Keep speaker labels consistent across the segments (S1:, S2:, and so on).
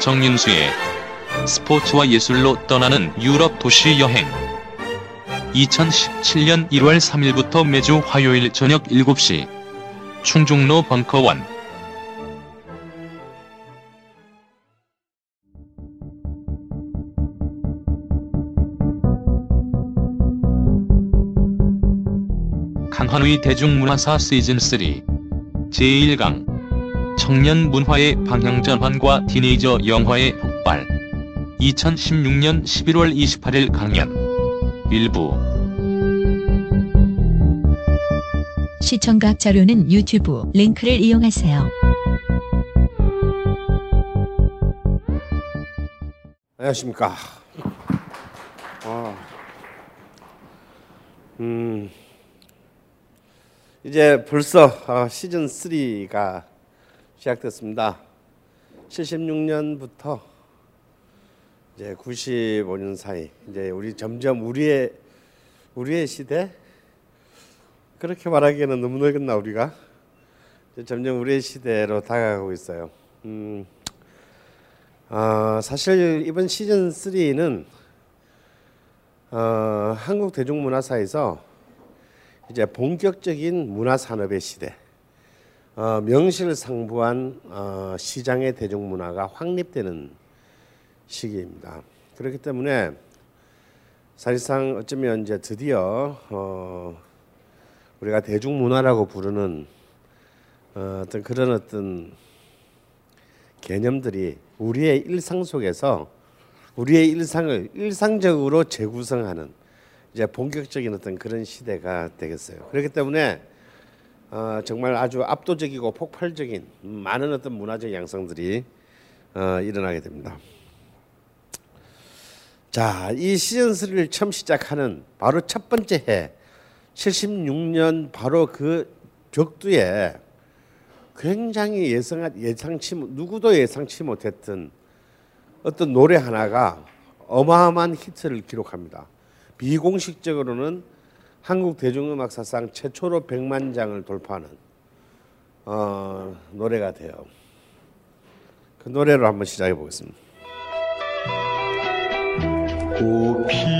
S1: 정윤수의 스포츠와 예술로 떠나는 유럽 도시 여행. 2017년 1월 3일부터 매주 화요일 저녁 7시 충중로 벙커원. 강한의 대중문화사 시즌3 제1강 청년 문화의 방향 전환과 티네이저 영화의 폭발 2016년 11월 28일 강연 일부
S2: 시청각 자료는 유튜브 링크를 이용하세요.
S3: 안녕하십니까. 아, 음, 이제 벌써 어, 시즌 3가 시작됐습니다. 76년부터 이제 95년 사이 이제 우리 점점 우리의 우리의 시대 그렇게 말하기에는 너무 늙었나 우리가 점점 우리의 시대로 다가가고 있어요. 음, 어, 사실 이번 시즌 3는 어, 한국 대중문화사에서 이제 본격적인 문화 산업의 시대, 어, 명실상부한 어, 시장의 대중문화가 확립되는 시기입니다. 그렇기 때문에 사실상 어쩌면 이제 드디어 어, 우리가 대중문화라고 부르는 어, 어떤 그런 어떤 개념들이 우리의 일상 속에서 우리의 일상을 일상적으로 재구성하는 이제 본격적인 어떤 그런 시대가 되겠어요. 그렇기 때문에 어, 정말 아주 압도적이고 폭발적인 많은 어떤 문화적 양상들이 어, 일어나게 됩니다. 자, 이 시즌 3를 처음 시작하는 바로 첫 번째 해 76년 바로 그 벽두에 굉장히 예상 예상치 누구도 예상치 못했던 어떤 노래 하나가 어마어마한 히트를 기록합니다. 비공식적으로는 한국 대중음악 사상 최초로 100만 장을 돌파하는 어, 노래가 돼요. 그 노래로 한번 시작해 보겠습니다.
S4: 꽃피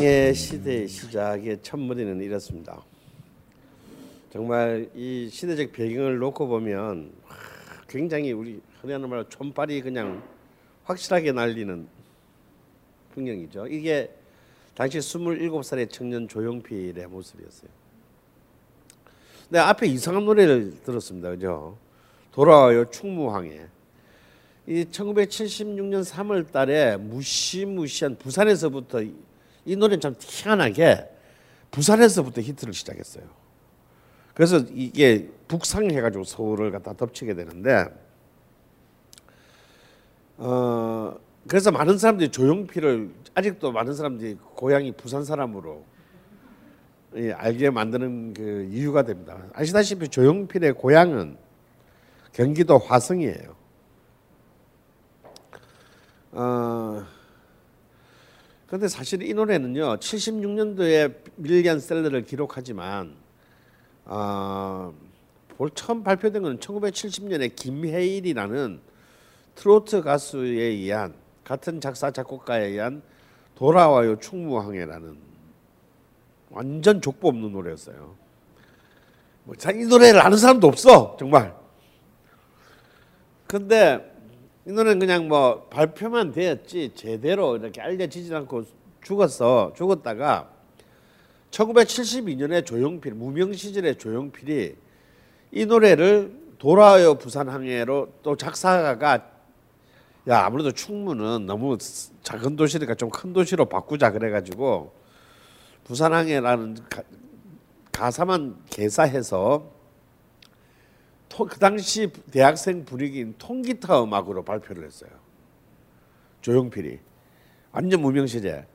S3: 가왕의 시대의 시작의 첫무리는 이렇습니다. 정말 이 시대적 배경을 놓고 보면 하, 굉장히 우리 흔히 하는 말로 촌발이 그냥 확실하게 날리는 풍경이죠. 이게 당시 27살의 청년 조용필의 모습이었어요. 근데 앞에 이상한 노래를 들었습니다. 그죠? 돌아와요 충무항에. 이 1976년 3월 달에 무시무시한 부산에서부터 이, 이 노래는 참 희한하게 부산에서부터 히트를 시작했어요. 그래서 이게 북상해가지고 서울을 갖다 덮치게 되는데 어 그래서 많은 사람들이 조용필을 아직도 많은 사람들이 고향이 부산 사람으로 예, 알게 만드는 그 이유가 됩니다. 아시다시피 조용필의 고향은 경기도 화성이에요. 어, 그런데 사실 이 노래는요 76년도에 밀리언 셀러를 기록하지만 어, 볼 처음 발표된 건 1970년에 김혜일이라는 트로트 가수에 의한 같은 작사 작곡가에 의한 돌아와요 충무항해라는 완전 족보 없는 노래였어요. 뭐이 노래를 아는 사람도 없어 정말. 근데 이 노래는 그냥 뭐 발표만 되었지 제대로 이렇게 알려지지 않고 죽었어 죽었다가 1972년에 조용필 무명 시절의 조용필이 이 노래를 돌아와요 부산 항해로 또 작사가가 야 아무래도 충무는 너무 작은 도시니까 좀 큰 도시로 바꾸자 그래가지고 부산항해라는 가, 가사만 개사해서 토, 그 당시 대학생 분위기인 통기타 음악으로 발표를 했어요. 조용필이 완전 무명 시제.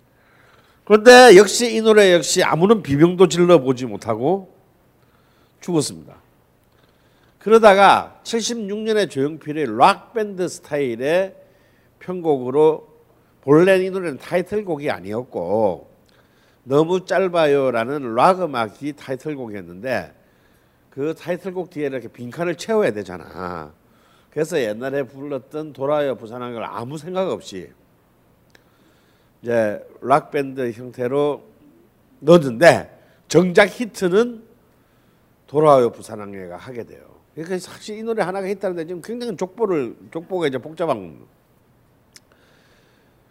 S3: 그런데 역시 이 노래 역시 아무런 비명도 질러 보지 못하고 죽었습니다. 그러다가 76년에 조용필이 락 밴드 스타일의 편곡으로 본래 이 노래는 타이틀곡이 아니었고 너무 짧아요라는 락 음악이 타이틀곡이었는데 그 타이틀곡 뒤에 이렇게 빈칸을 채워야 되잖아. 그래서 옛날에 불렀던 돌아요 부산항을 아무 생각 없이 이제 락 밴드 형태로 넣었는데 정작 히트는 돌아요 부산항해가 하게 돼요. 그러니까 사실 이 노래 하나가 히트하는데 지금 굉장히 족보를 족보가 이제 복잡한.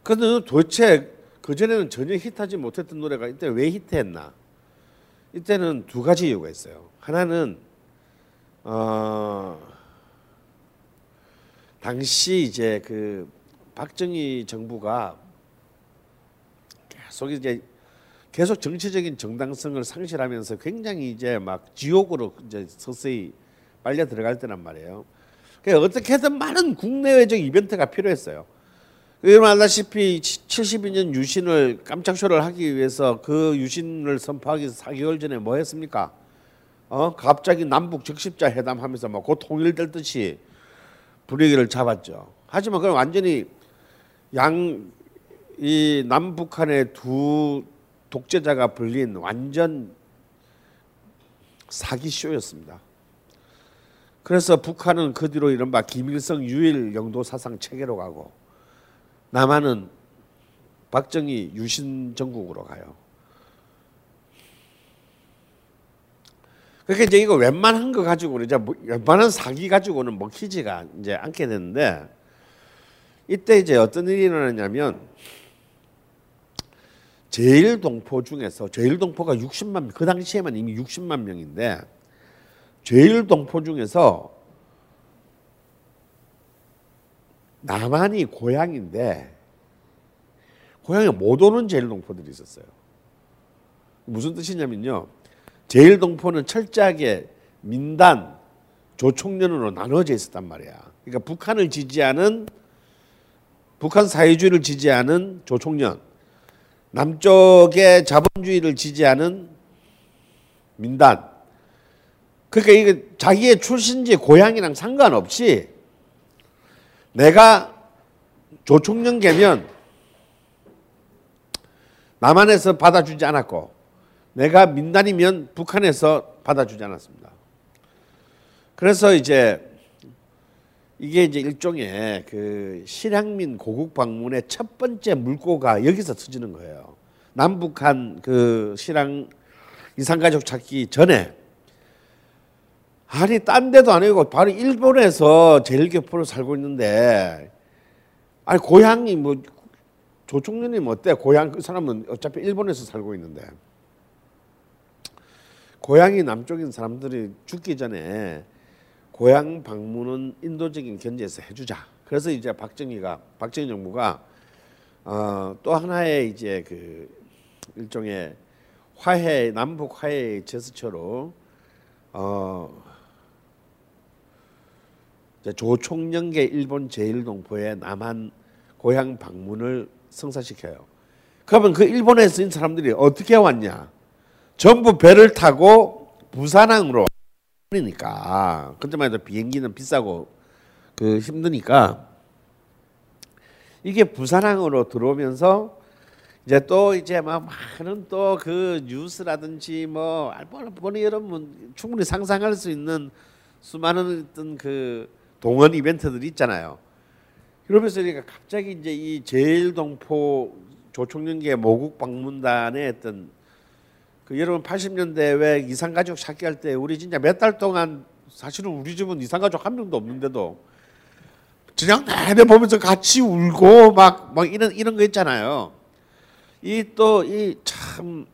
S3: 그런데 도대체 그 전에는 전혀 히트하지 못했던 노래가 이때 왜 히트했나? 이때는 두 가지 이유가 있어요. 하나는 어 당시 이제 그 박정희 정부가 계속 이제 계속 정치적인 정당성을 상실하면서 굉장히 이제 막 지옥으로 이제 서서히 빨려 들어갈 때란 말이에요. 그러니까 어떻게든 많은 국내외적 이벤트가 필요했어요. 여러분 알다시피 72년 유신을 깜짝 쇼를 하기 위해서 그 유신을 선포하기 위해서 4개월 전에 뭐 했습니까? 어 갑자기 남북 적십자 회담하면서 뭐곧 통일될 듯이 분위기를 잡았죠. 하지만 그건 완전히 양 이 남북한의 두 독재자가 불린 완전 사기 쇼였습니다. 그래서 북한은 그 뒤로 이른바 김일성 유일 영도 사상 체계로 가고 남한은 박정희 유신 정국으로 가요. 그러니까 이제 이거 웬만한 거 가지고는 이제 뭐 웬만한 사기 가지고는 먹히지가 이제 않게 되는데 이때 이제 어떤 일이 일어났냐면 제일 동포 중에서 제일 동포가 60만 그 당시에만 이미 60만 명인데 제일 동포 중에서 남한이 고향인데 고향에 못 오는 제일 동포들이 있었어요. 무슨 뜻이냐면요. 제일동포는 철저하게 민단, 조총련으로 나눠져 있었단 말이야. 그러니까 북한을 지지하는 북한 사회주의를 지지하는 조총련, 남쪽의 자본주의를 지지하는 민단. 그러니까 이게 자기의 출신지 고향이랑 상관없이 내가 조총련계면 남한에서 받아주지 않았고 내가 민단이면 북한에서 받아주지 않았습니다. 그래서 이제 이게 이제 일종의 그 실향민 고국 방문의 첫 번째 물꼬가 여기서 터지는 거예요. 남북한 그 실향 이산가족 찾기 전에 아니 딴 데도 아니고 바로 일본에서 제일 교포로 살고 있는데 아니 고향이 뭐 조총련이면 어때? 고향 그 사람은 어차피 일본에서 살고 있는데 고향이 남쪽인 사람들이 죽기 전에 고향 방문은 인도적인 견제에서 해주자. 그래서 이제 박정희가 박정희 정부가 어, 또 하나의 이제 그 일종의 화해 남북 화해 제스처로 어, 조총련계 일본 제일동포의 남한 고향 방문을 성사시켜요. 그러면 그 일본에서 인 사람들이 어떻게 왔냐? 전부 배를 타고 부산항으로 그러니까 그때만 해도 비행기는 비싸고 그 힘드니까 이게 부산항으로 들어오면서 이제 또 이제 막 많은 또 그 뉴스라든지 뭐 보니 여러분 충분히 상상할 수 있는 수많은 어떤 그 동원 이벤트들이 있잖아요. 그러면서 그러니까 갑자기 이제 이 제일동포 조총련계 모국 방문단의 어떤 그 여러분 80년대 왜 이상가족 찾기 할 때 우리 진짜 몇 달 동안 사실은 우리 집은 이상가족 한 명도 없는데도 그냥 내내 보면서 같이 울고 막, 막 이런 이런 거 있잖아요. 이 또 이 참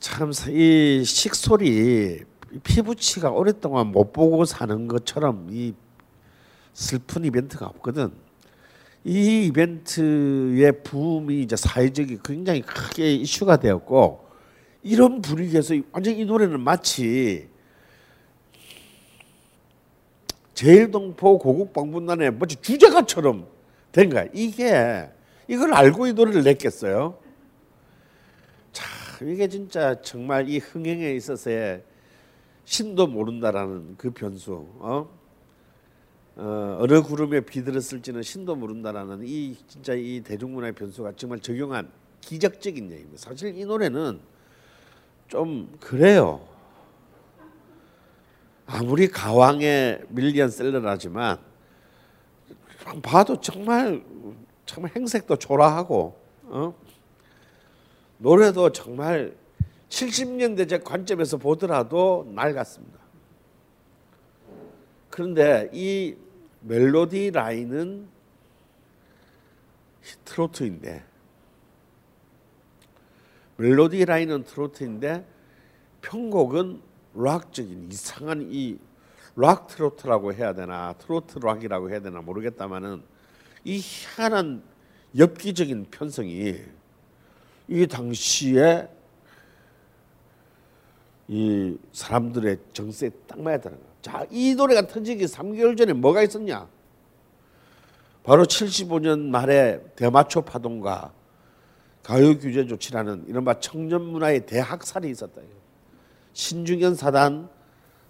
S3: 참 이 식솔이 피부치가 오랫동안 못 보고 사는 것처럼 이 슬픈 이벤트가 없거든. 이 이벤트의 붐이 이제 사회적이 굉장히 크게 이슈가 되었고 이런 분위기에서 완전 이 노래는 마치 제일동포 고국방문단의 마치 주제가처럼 된 거야. 이게 이걸 알고 이 노래를 냈겠어요? 참 이게 진짜 정말 이 흥행에 있어서의 신도 모른다라는 그 변수. 어? 어, 어느 구름에 비들었을지는 신도 모른다라는 이 진짜 이 대중문화의 변수가 정말 적용한 기적적인 얘기입니다. 사실 이 노래는 좀 그래요. 아무리 가왕의 밀리언 셀러라지만 봐도 정말 정말 행색도 초라하고 어? 노래도 정말 70년대적 관점에서 보더라도 낡았습니다. 그런데 이 멜로디 라인은 트로트인데 멜로디 라인은 트로트인데 편곡은 락적인 이상한 이 락 트로트라고 해야 되나 트로트 락이라고 해야 되나 모르겠다마는 이 희한한 엽기적인 편성이 이 당시에 이 사람들의 정세에 딱 맞아야 되는 거야. 자, 이 노래가 터지기 3개월 전에 뭐가 있었냐? 바로 75년 말에 대마초 파동과 가요 규제 조치라는 이른바 청년 문화의 대학살이 있었다. 신중현 사단,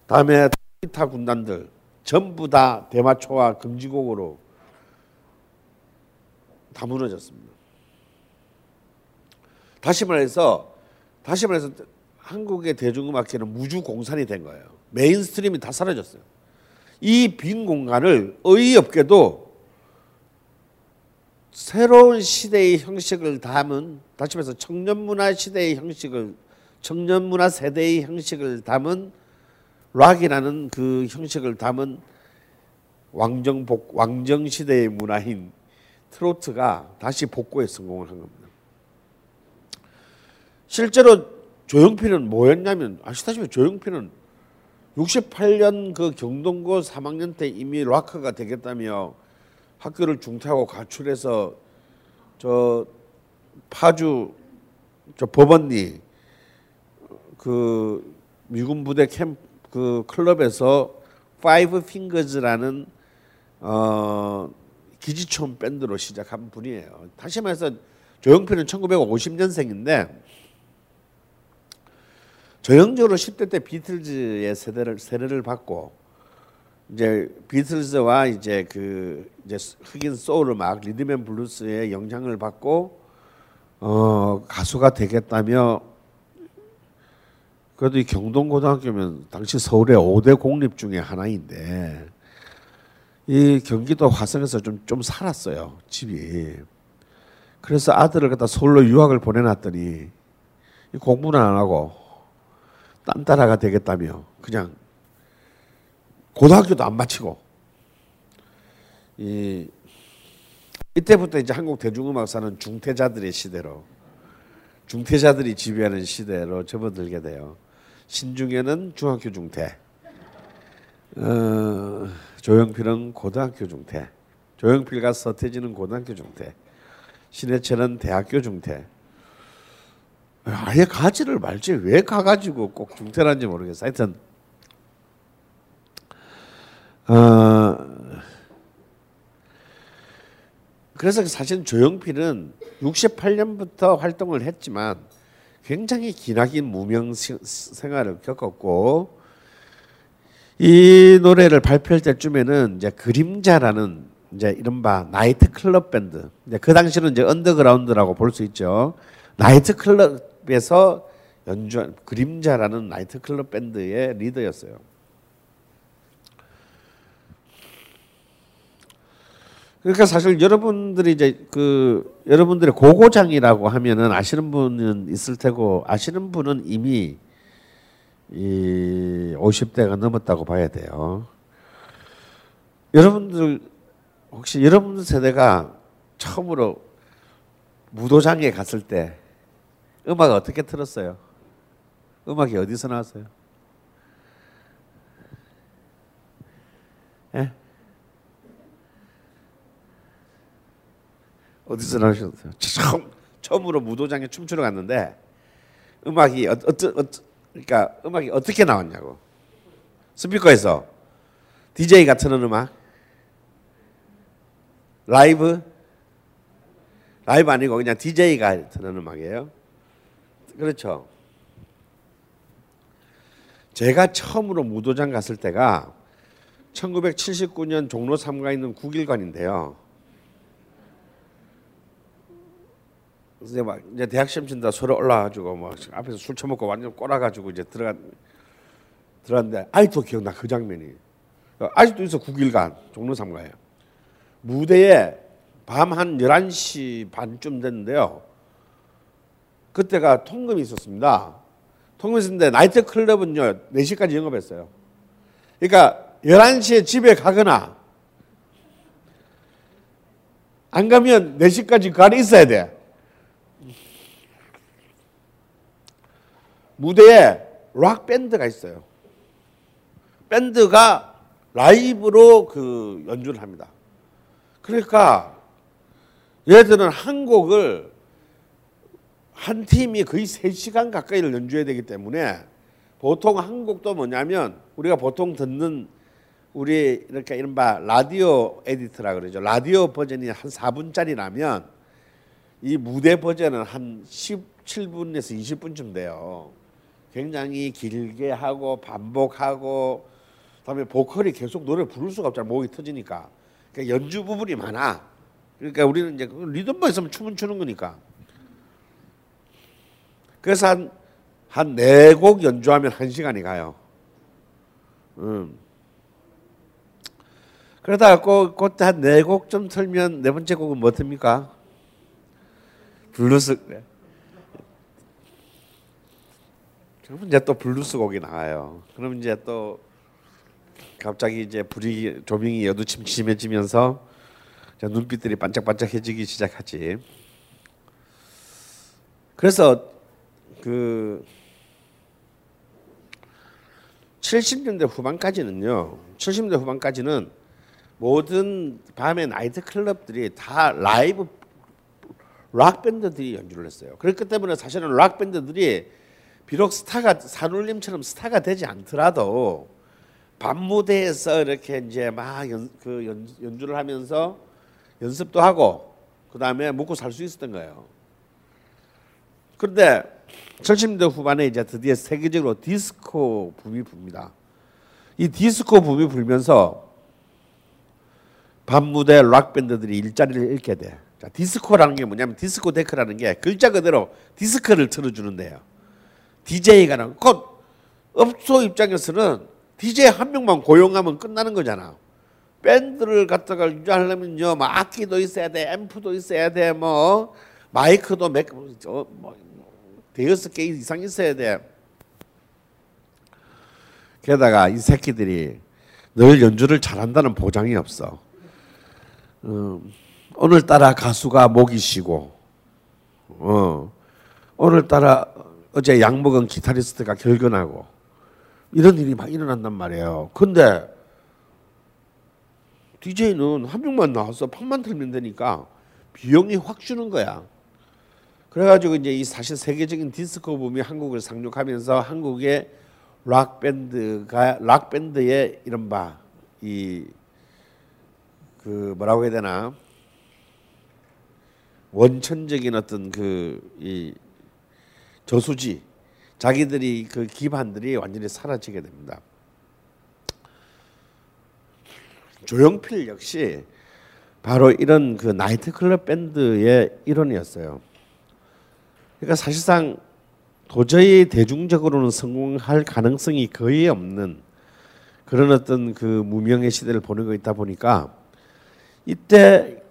S3: 다음에 기타 군단들 전부 다 대마초와 금지곡으로 다 무너졌습니다. 다시 말해서 다시 말해서 한국의 대중음악계는 무주 공산이 된 거예요. mainstream이 다 사라졌어요. 이 빈 공간을 어이없게도 새로운 시대의 형식을 담은 다시 말해서 청년 문화 시대의 형식을 청년 문화 세대의 형식을 담은 락이라는 그 형식을 담은 왕정 복 왕정 시대의 문화인 트로트가 다시 복고에 성공을 한 겁니다. 실제로 조용필은 뭐였냐면 아시다시피 조용필은 68년 그 경동고 3학년 때 이미 락커가 되겠다며 학교를 중퇴하고 가출해서 저 파주 저 법원리 그 미군 부대 캠 그 클럽에서 Five Fingers라는 어 기지촌 밴드로 시작한 분이에요. 다시 말해서 조용필은 1950년생인데 전형적으로 10대 때 비틀즈의 세대를 세례를 받고 이제 비틀즈와 이제 그 이제 흑인 소울 음악 리듬앤 블루스의 영향을 받고 어 가수가 되겠다며 그래도 이 경동고등학교면 당시 서울의 5대 공립 중에 하나인데 이 경기도 화성에서 좀 좀 살았어요 집이. 그래서 아들을 갖다 서울로 유학을 보내놨더니 공부는 안 하고 딴따라가 되겠다며 그냥 고등학교도 안 마치고 이 이때부터 이제 한국 대중음악사는 중퇴자들의 시대로 중퇴자들이 지배하는 시대로 접어들게 돼요. 신중에는 중학교 중퇴, 어, 조영필은 고등학교 중퇴, 조영필과 서태지는 고등학교 중퇴, 신해철은 대학교 중퇴. 아예 가지를 말지 왜 가가지고 꼭 중퇴란지 모르겠어. 하여튼 어, 그래서 사실 조용필은 68년부터 활동을 했지만 굉장히 기나긴 무명 생활을 겪었고 이 노래를 발표할 때쯤에는 이제 그림자라는 이제 이른바 나이트 클럽 밴드. 이제 그 당시는 이제 언더그라운드라고 볼 수 있죠. 나이트 클럽에서 연주한 그림자라는 나이트 클럽 밴드의 리더였어요. 그러니까 사실 여러분들이 이제 그 여러분들의 고고장이라고 하면은 아시는 분은 있을 테고 아시는 분은 이미 이 50대가 넘었다고 봐야 돼요. 여러분들 혹시 여러분 세대가 처음으로 무도장에 갔을 때 음악 어떻게 틀었어요? 음악이 어디서 나왔어요? 어디서 나오셨어요? 처음 처음으로 무도장에 춤추러 갔는데 음악이 어, 어떠, 어, 그러니까 음악이 어떻게 나왔냐고 스피커에서 DJ가 트는 음악 라이브 라이브 아니고 그냥 DJ가 트는 음악이에요. 그렇죠. 제가 처음으로 무도장 갔을 때가 1979년 종로 3가에 있는 국일관인데요. 그래서 막 이제 대학 시험 친다 서로 올라가지고 막 앞에서 술 처먹고 완전 꼬라가지고 이제 들어가 들어갔는데 아직도 기억나 그 장면이 아직도 있어 국일관 종로 3가에 무대에 밤 한 11시 반쯤 됐는데요. 그때가 통금이 있었습니다. 통금이 있었는데 나이트 클럽은요 4시까지 영업했어요. 그러니까 11시에 집에 가거나 안 가면 4시까지 그 안에 있어야 돼. 무대에 락 밴드가 있어요. 밴드가 라이브로 그 연주를 합니다. 그러니까 얘들은 한 곡을 한 팀이 거의 3시간 가까이를 연주해야 되기 때문에 보통 한 곡도 뭐냐면 우리가 보통 듣는 우리 이렇게 이른바 라디오 에디트라 그러죠. 라디오 버전이 한 4분짜리라면 이 무대 버전은 한 17분에서 20분쯤 돼요. 굉장히 길게 하고 반복하고 그다음에 보컬이 계속 노래 부를 수가 없잖아. 목이 터지니까. 그러니까 연주 부분이 많아. 그러니까 우리는 이제 리듬만 있으면 춤은 추는 거니까. 그래서 한 한 네 곡 연주하면 한 시간이 가요. 음. 그러다가 꼭 그때 한 네 곡 좀 틀면 네 번째 곡은 뭐 틉니까? 블루스. 그러면 이제 또 블루스 곡이 나와요. 그럼 이제 또 갑자기 이제 불이 조명이 어두침침해지면서 눈빛들이 반짝반짝해지기 시작하지. 그래서 그 70년대 후반까지는요. 70년대 후반까지는 모든 밤의 나이트 클럽들이 다 라이브 락 밴드들이 연주를 했어요. 그렇기 때문에 사실은 락 밴드들이 비록 스타가 산울림처럼 스타가 되지 않더라도 밤 무대에서 이렇게 이제 막 그 연주를 하면서 연습도 하고 그 다음에 먹고 살 수 있었던 거예요. 그런데 70년대 후반에 이제 드디어 세계적으로 디스코 붐이 붑니다. 이 디스코 붐이 불면서 밤 무대 락 밴드들이 일자리를 잃게 돼. 자, 디스코라는 게 뭐냐면 디스코텍이라는 게 글자 그대로 디스크를 틀어주는데요. DJ가 곧 업소 입장에서는 DJ 한 명만 고용하면 끝나는 거잖아. 밴드를 갖다가 유지하려면요, 뭐 악기도 있어야 돼, 앰프도 있어야 돼, 뭐 마이크도 몇, 어, 뭐 대여섯 개 이상 있어야 돼. 게다가 이 새끼들이 늘 연주를 잘한다는 보장이 없어. 음, 오늘따라 가수가 목이 쉬고, 어, 오늘따라 어제 약 먹은 기타리스트가 결근하고 이런 일이 막 일어난단 말이에요. 근데 DJ는 한 명만 나와서 팍만 틀면 되니까 비용이 확 주는 거야. 그래가지고 이제 이 사실 세계적인 디스코 붐이 한국을 상륙하면서 한국의 락 밴드가 락 밴드의 이른바 이 그 뭐라고 해야 되나 원천적인 어떤 그 이 저수지 자기들이 그 기반들이 완전히 사라지게 됩니다. 조용필 역시 바로 이런 그 나이트클럽 밴드의 일원이었어요. 그러니까 사실상 도저히 대중적으로는 성공할 가능성이 거의 없는 그런 어떤 그 무명의 시대를 보내고 있다 보니까 이때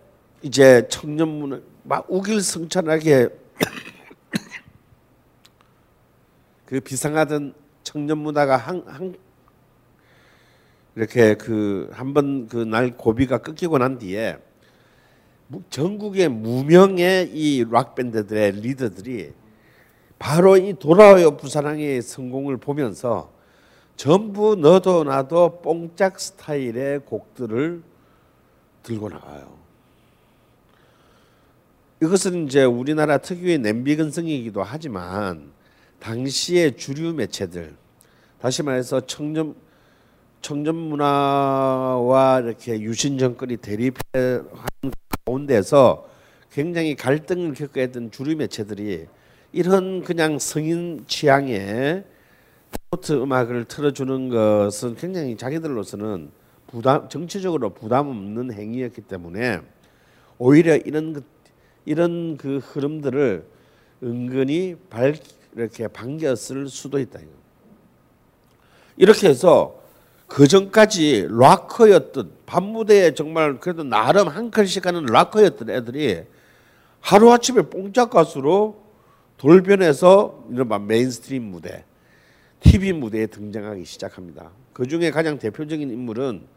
S3: 이제 청년문을 막 우길성천하게 그 비상하던 청년 문화가 한, 한 이렇게 그 한 번 그 날 고비가 끊기고 난 뒤에 전국의 무명의 이 락 밴드들의 리더들이 바로 이 돌아와요 부산항의 성공을 보면서 전부 너도 나도 뽕짝 스타일의 곡들을 들고 나가요. 이것은 이제 우리나라 특유의 냄비 근성이기도 하지만 당시의 주류 매체들 다시 말해서 청년 청년 문화와 이렇게 유신 정권이 대립한 가운데서 굉장히 갈등을 겪어야 했던 주류 매체들이 이런 그냥 성인 취향의 트로트 음악을 틀어주는 것은 굉장히 자기들로서는 부담 정치적으로 부담 없는 행위였기 때문에 오히려 이런 그, 이런 그 흐름들을 은근히 발 이렇게 반겼을 수도 있다. 이렇게 해서 그 전까지 락커였던 밤무대에 정말 그래도 나름 한 컬씩 하는 락커였던 애들이 하루아침에 뽕짝 가수로 돌변해서 이른바 mainstream 무대, TV 무대에 등장하기 시작합니다. 그 중에 가장 대표적인 인물은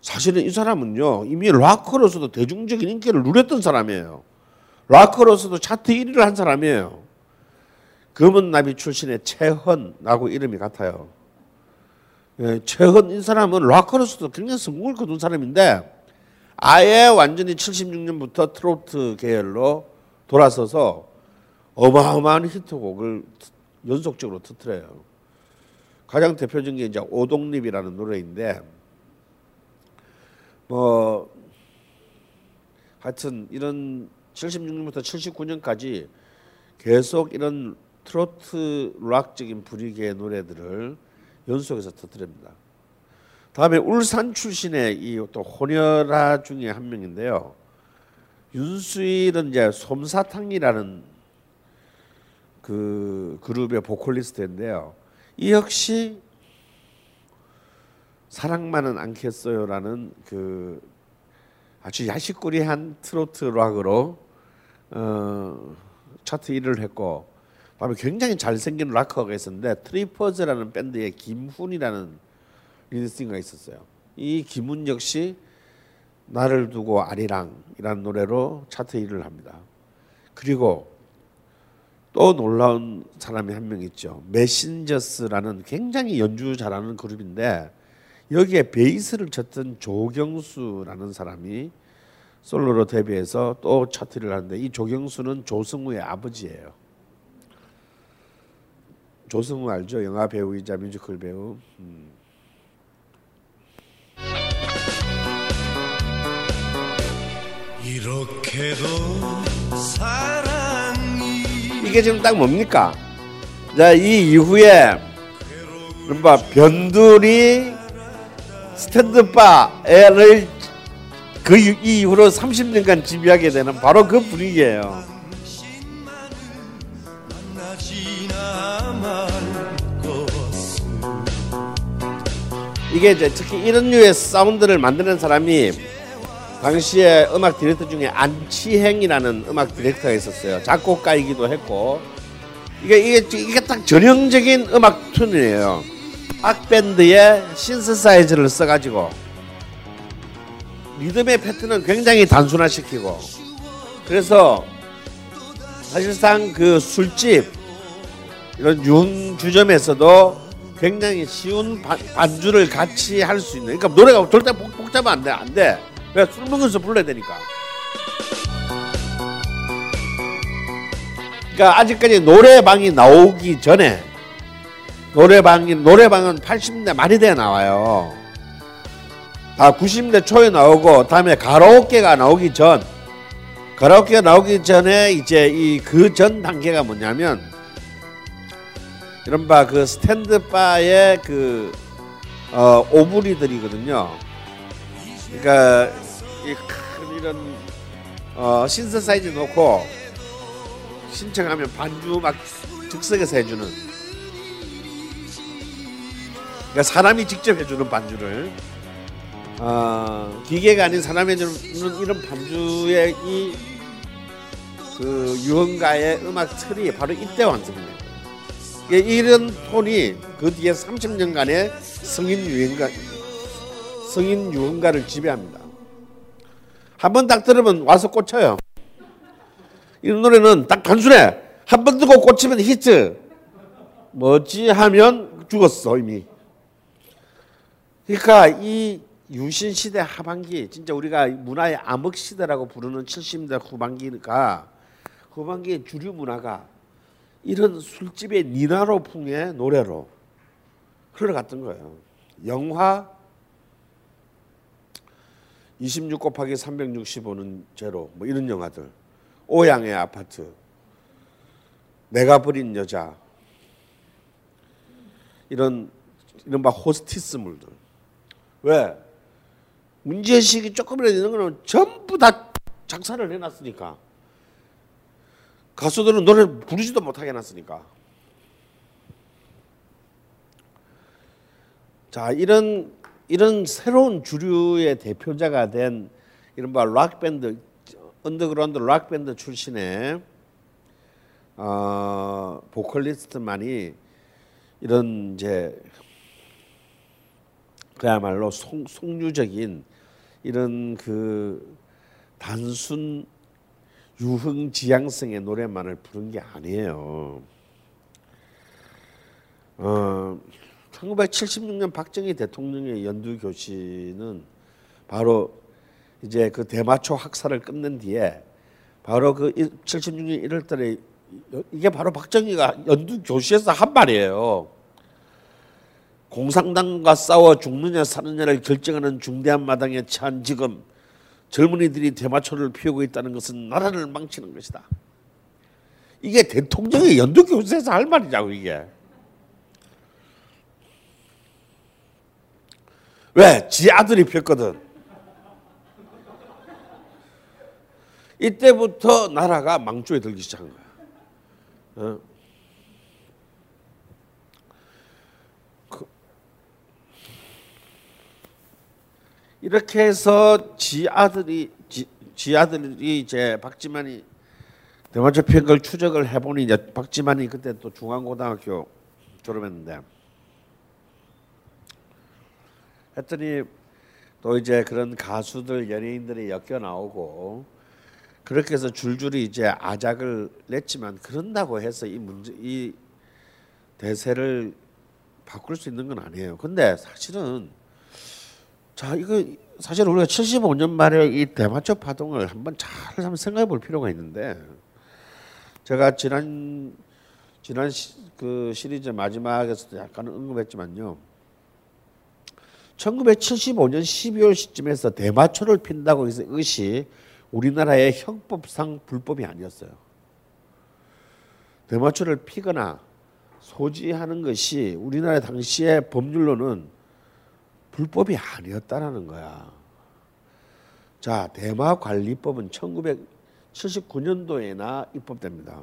S3: 사실은 이 사람은요 이미 락커로서도 대중적인 인기를 누렸던 사람이에요. 락커로서도 차트 1위를 한 사람이에요. 검은 나비 출신의 최헌하고 이름이 같아요. 예, 최헌 이 사람은 락커로서도 굉장히 성공을 거둔 사람인데 아예 완전히 76년부터 트로트 계열로 돌아서서 어마어마한 히트곡을 연속적으로 터트려요. 가장 대표적인 게 이제 오동립이라는 노래인데 뭐 하여튼 이런 76년부터 79년까지 계속 이런 트로트 락적인 분위기의 노래들을 연속해서 터뜨립니다. 다음에 울산 출신의 이 또 혼혈아 중에 한 명인데요. 윤수일은 이제 솜사탕이라는 그 그룹의 보컬리스트인데요. 이 역시 사랑만은 않겠어요라는 그 아주 야시꾸리한 트로트 락으로 어, 차트 1위를 했고 다음에 굉장히 잘생긴 락커가 있었는데 트리퍼스라는 밴드의 김훈이라는 리드싱어가 있었어요. 이 김훈 역시 나를 두고 아리랑이라는 노래로 차트 1위를 합니다. 그리고 또 놀라운 사람이 한 명 있죠. 메신저스라는 굉장히 연주 잘하는 그룹인데 여기에 베이스를 쳤던 조경수라는 사람이 솔로로 데뷔해서 또 차트를 하는데 이 조경수는 조승우의 아버지예요. 조승우 알죠? 영화 배우이자 뮤지컬 배우. 음.
S5: 이렇게도 사랑이
S3: 이게 지금 딱 뭡니까? 자, 이 이후에 그른바 변두리 스탠드바를 그 이후로 30년간 지배하게 되는 바로 그 분위기예요. 이게 이제 특히 이런 류의 사운드를 만드는 사람이 당시에 음악 디렉터 중에 안치행이라는 음악 디렉터가 있었어요. 작곡가이기도 했고 이게 이게 이게 딱 전형적인 음악 톤이에요. 락 밴드에 신시사이저를 써가지고 리듬의 패턴은 굉장히 단순화시키고 그래서 사실상 그 술집 이런 윤주점에서도 굉장히 쉬운 반, 반주를 같이 할 수 있는 그러니까 노래가 절대 복, 복잡하면 안 돼. 안 돼. 왜술 먹으면서 불러야 되니까. 그러니까 아직까지 노래방이 나오기 전에 노래방이 노래방은 80년대 말이 돼 나와요. 아 90년대 초에 나오고 다음에 가라오케가 나오기 전 가라오케가 나오기 전에 이제 이 그 전 단계가 뭐냐면 이른바 그 스탠드 바의 그 어, 오브리들이거든요. 그러니까 이큰 이런 어, 신서사이즈 놓고 신청하면 반주 막 즉석에서 해주는 그러니까 사람이 직접 해주는 반주를 어, 기계가 아닌 사람이 해주는 이런 반주의 이 그 유흥가의 음악 틀이 바로 이때 완성된 거예요. 이게 이런 톤이 그 뒤에 30년간의 성인 유행가 성인 유흥가를 지배합니다. 한 번 딱 들으면 와서 꽂혀요. 이 노래는 딱 단순해. 한 번 듣고 꽂히면 히트. 뭐지 하면 죽었어 이미. 그러니까 이 유신 시대 하반기 진짜 우리가 문화의 암흑 시대라고 부르는 70년대 후반기가 후반기의 주류 문화가 이런 술집의 니나로 풍의 노래로 흘러갔던 거예요. 영화 26 곱하기 365는 제로 뭐 이런 영화들. 오양의 아파트. 내가 버린 여자. 이런 이른바 호스티스물들. 왜? 문제의식이 조금이라도 있는 거는 전부 다 작살을 해놨으니까 가수들은 노래 부르지도 못하게 해놨으니까. 자 이런 이런 새로운 주류의 대표자가 된 이른바 락 밴드 언더그라운드 락 밴드 출신의 어, 보컬리스트만이 이런 이제 그야말로 송, 송유적인 이런 그 단순 유흥 지향성의 노래만을 부른 게 아니에요. 어, 1976년 박정희 대통령의 연두 교시는 바로 이제 그 대마초 학살을 끝낸 뒤에 바로 그 76년 1월 달에 이게 바로 박정희가 연두 교시에서 한 말이에요. 공산당과 싸워 죽느냐 사느냐를 결정하는 중대한 마당에 처한 지금 젊은이들이 대마초를 피우고 있다는 것은 나라를 망치는 것이다. 이게 대통령이 연두 교시에서 할 말이냐고 이게. 왜? 지 아들이 폈거든. 이때부터 나라가 망조에 들기 시작한 거야. 어? 이렇게 해서 지 아들이 지, 지 아들이 이제 박지만이 대마초 피운 걸 추적을 해보니 이제 박지만이 그때 또 중앙고등학교 졸업했는데 했더니 또 이제 그런 가수들 연예인들이 엮여 나오고 그렇게 해서 줄줄이 이제 아작을 냈지만 그런다고 해서 이 문제 이 대세를 바꿀 수 있는 건 아니에요. 근데 사실은 자 이거 사실 우리가 75년 말에 이 대마초 파동을 한번 잘 한번 생각해 볼 필요가 있는데 제가 지난 지난 시, 그 시리즈 마지막에서도 약간 언급했지만요. 1975년 12월 시점에서 대마초를 핀다고 해서 이것이 우리나라의 형법상 불법이 아니었어요. 대마초를 피거나 소지하는 것이 우리나라 당시의 법률로는 불법이 아니었다라는 거야. 자, 대마 관리법은 1979년도에나 입법됩니다.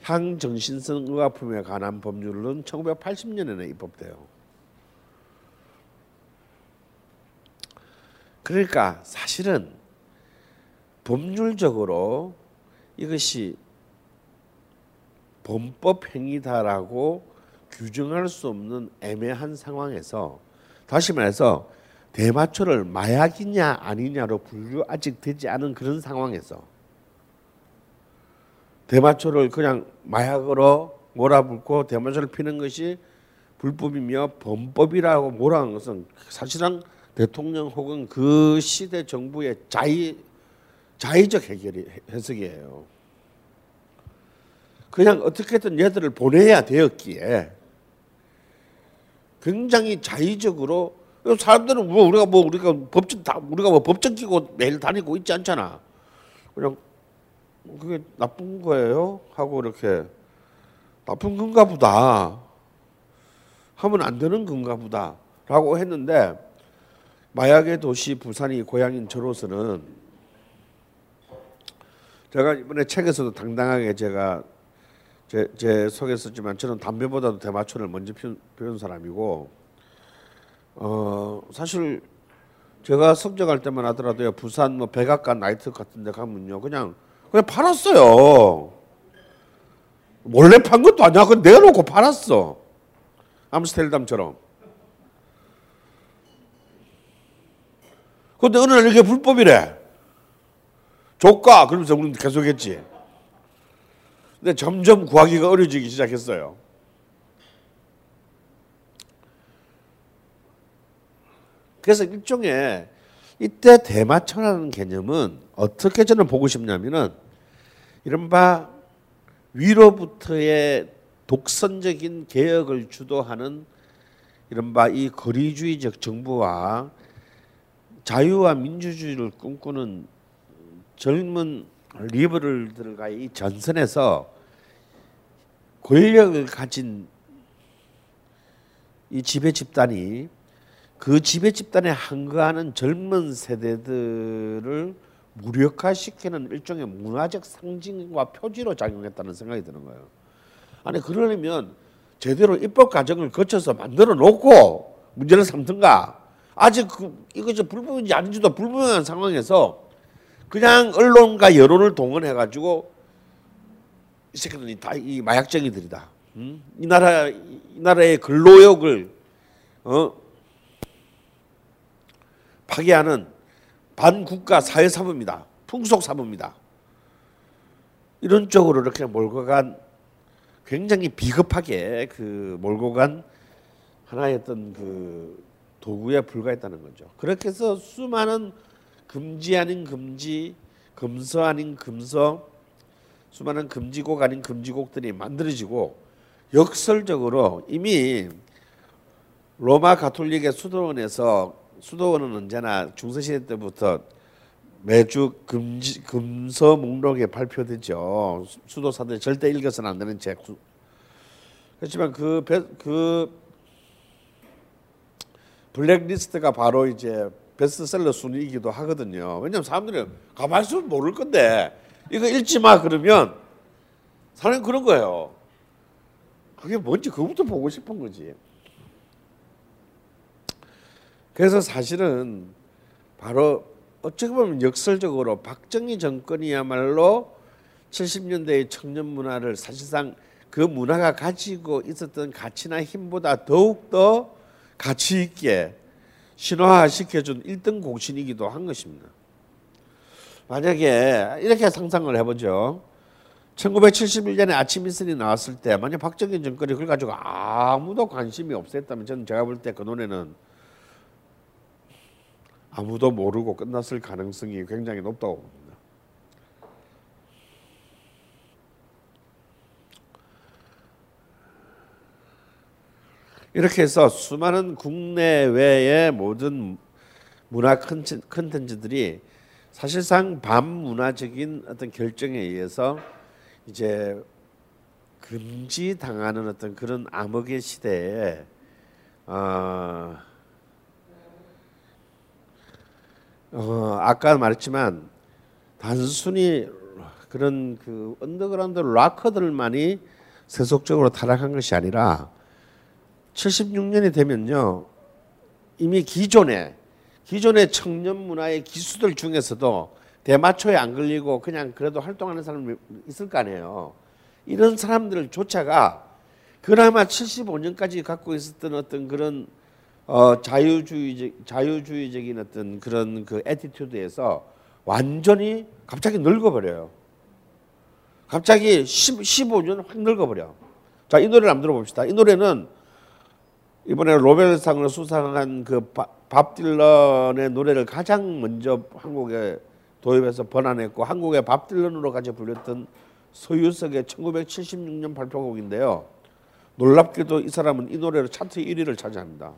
S3: 향정신성 의약품에 관한 법률은 1980년에나 입법돼요. 그러니까 사실은 법률적으로 이것이 범법 행위다라고 규정할 수 없는 애매한 상황에서 다시 말해서 대마초를 마약이냐 아니냐로 분류 아직 되지 않은 그런 상황에서 대마초를 그냥 마약으로 몰아붙고 대마초를 피는 것이 불법이며 범법이라고 몰아간 것은 사실은 대통령 혹은 그 시대 정부의 자의 자의적 해결이 해석이에요. 그냥 어떻게든 얘들을 보내야 되었기에 굉장히 자의적으로 사람들은 뭐 우리가 뭐 우리가 법정 다 우리가 뭐 법정 끼고 매일 다니고 있지 않잖아. 그냥 그게 나쁜 거예요? 하고 이렇게 나쁜 건가 보다. 하면 안 되는 건가 보다라고 했는데 마약의 도시 부산이 고향인 저로서는 제가 이번에 책에서도 당당하게 제가 제, 제 썼지만 저는 담배보다도 대마초를 먼저 피운, 피운 사람이고 어 사실 제가 성적할 때만 하더라도요 부산 뭐 백악관 나이트 같은 데 가면요 그냥 그냥 팔았어요. 몰래 판 것도 아니야. 그냥 내놓고 팔았어. 암스테르담처럼. 근데 어느 날 이게 불법이래. 조까 그러면서 우리는 계속했지 근데 점점 구하기가 어려지기 시작했어요. 그래서 일종의 이때 대마초라는 개념은 어떻게 저는 보고 싶냐면은 이른바 위로부터의 독선적인 개혁을 주도하는 이른바 이 거리주의적 정부와 자유와 민주주의를 꿈꾸는 젊은 리버럴들과의 이 전선에서 권력을 가진 이 지배 집단이 그 지배 집단에 항거하는 젊은 세대들을 무력화시키는 일종의 문화적 상징과 표지로 작용했다는 생각이 드는 거예요. 아니 그러려면 제대로 입법 과정을 거쳐서 만들어 놓고 문제를 삼든가 아직 그 이것이 불법인지 아닌지도 불분명한 상황에서 그냥 언론과 여론을 동원해 가지고 이 새끼들이 다 이 마약쟁이들이다. 음? 이 나라 이 나라의 근로욕을 어 파괴하는 반국가 사회 사범이다. 풍속 사범이다. 이런 쪽으로 이렇게 몰고 간 굉장히 비겁하게 그 몰고 간 하나의 어떤 그 도구에 불과했다는 거죠. 그렇게 해서 수많은 금지 아닌 금지, 금서 아닌 금서, 수많은 금지곡 아닌 금지곡들이 만들어지고 역설적으로 이미 로마 가톨릭의 수도원에서 수도원은 언제나 중세시대 때부터 매주 금지, 금서 목록에 발표되죠. 수도사들 절대 읽어서는 안 되는 책. 그렇지만 그, 그 블랙리스트가 바로 이제 베스트셀러 순위이기도 하거든요. 왜냐하면 사람들이 가만히 있으면 모를 건데 이거 읽지 마 그러면 사람이 그런 거예요. 그게 뭔지 그거부터 보고 싶은 거지. 그래서 사실은 바로 어떻게 보면 역설적으로 박정희 정권이야말로 70년대의 청년 문화를 사실상 그 문화가 가지고 있었던 가치나 힘보다 더욱더 가치 있게 신화시켜준 1등 공신이기도 한 것입니다. 만약에 이렇게 상상을 해보죠. 1971년에 아침 이슬이 나왔을 때 만약 박정희 정권이 그걸 가지고 아무도 관심이 없었다면 저는 제가 볼 때 그 노래는 아무도 모르고 끝났을 가능성이 굉장히 높다고 봅니다. 이렇게 해서 수많은 국내외의 모든 문화 컨텐츠들이 사실상 반문화적인 어떤 결정에 의해서 이제 금지 당하는 어떤 그런 암흑의 시대에 어, 어, 아까 말했지만 단순히 그런 그 언더그라운드 락커들만이 세속적으로 타락한 것이 아니라 76년이 되면요 이미 기존의 기존의 청년 문화의 기수들 중에서도 대마초에 안 걸리고 그냥 그래도 활동하는 사람이 있을 거 아니에요. 이런 사람들조차가 그나마 75년까지 갖고 있었던 어떤 그런 어, 자유주의적 자유주의적인 어떤 그런 그 attitude에서 완전히 갑자기 늙어버려요. 갑자기 10, 15년 확 늙어버려. 자, 이 노래를 한번 들어봅시다. 이 노래는 이번에 로벨상을 수상한 그밥 딜런의 노래를 가장 먼저 한국에 도입해서 번안했고 한국의 밥 딜런으로 같이 불렸던 서유석의 1976년 발표곡인데요. 놀랍게도 이 사람은 이 노래로 차트 1위를 차지합니다.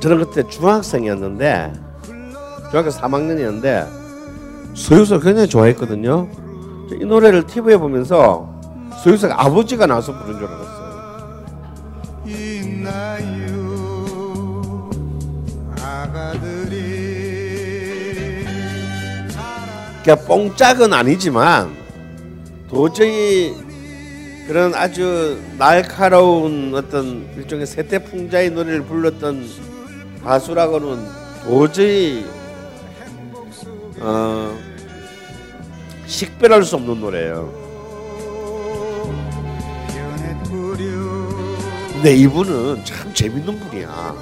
S3: 저는 그때 중학생이었는데 중학교 3학년이었는데 서유석 굉장히 좋아했거든요. 이 노래를 TV에 보면서 서유석 아버지가 나와서 부른 줄 알았어요. 그러니까 뽕짝은 아니지만 도저히 그런 아주 날카로운 어떤 일종의 세태풍자의 노래를 불렀던 가수라고는 도저히 어, 식별할 수 없는 노래예요. 근데 이분은 참 재밌는 분이야.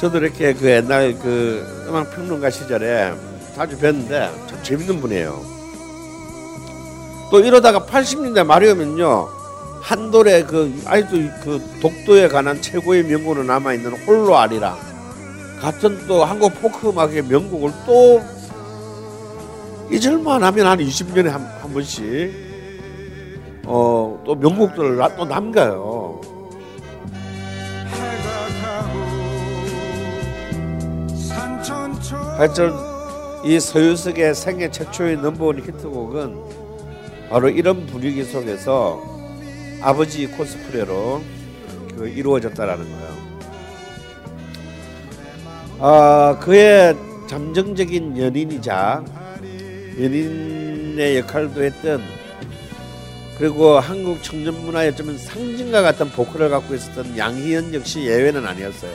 S3: 저도 이렇게 그 옛날 그 음악 평론가 시절에 자주 뵀는데 참 재밌는 분이에요. 또 이러다가 80년대 말이 오면요. 한돌의 그 아직도 그 독도에 관한 최고의 명곡으로 남아 있는 홀로 아리랑 같은 또 한국 포크 음악의 명곡을 또 잊을만 하면 한 20년에 한, 한 번씩 어, 또 명곡들을 나- 또 남겨요. 하여튼 이 서유석의 생애 최초의 넘버원 히트곡은 바로 이런 분위기 속에서 아버지 코스프레로 그 이루어졌다라는 거예요. 아 그의 잠정적인 연인이자 연인의 역할도 했던 그리고 한국 청년 문화의 어쩌면 상징과 같은 보컬을 갖고 있었던 양희연 역시 예외는 아니었어요.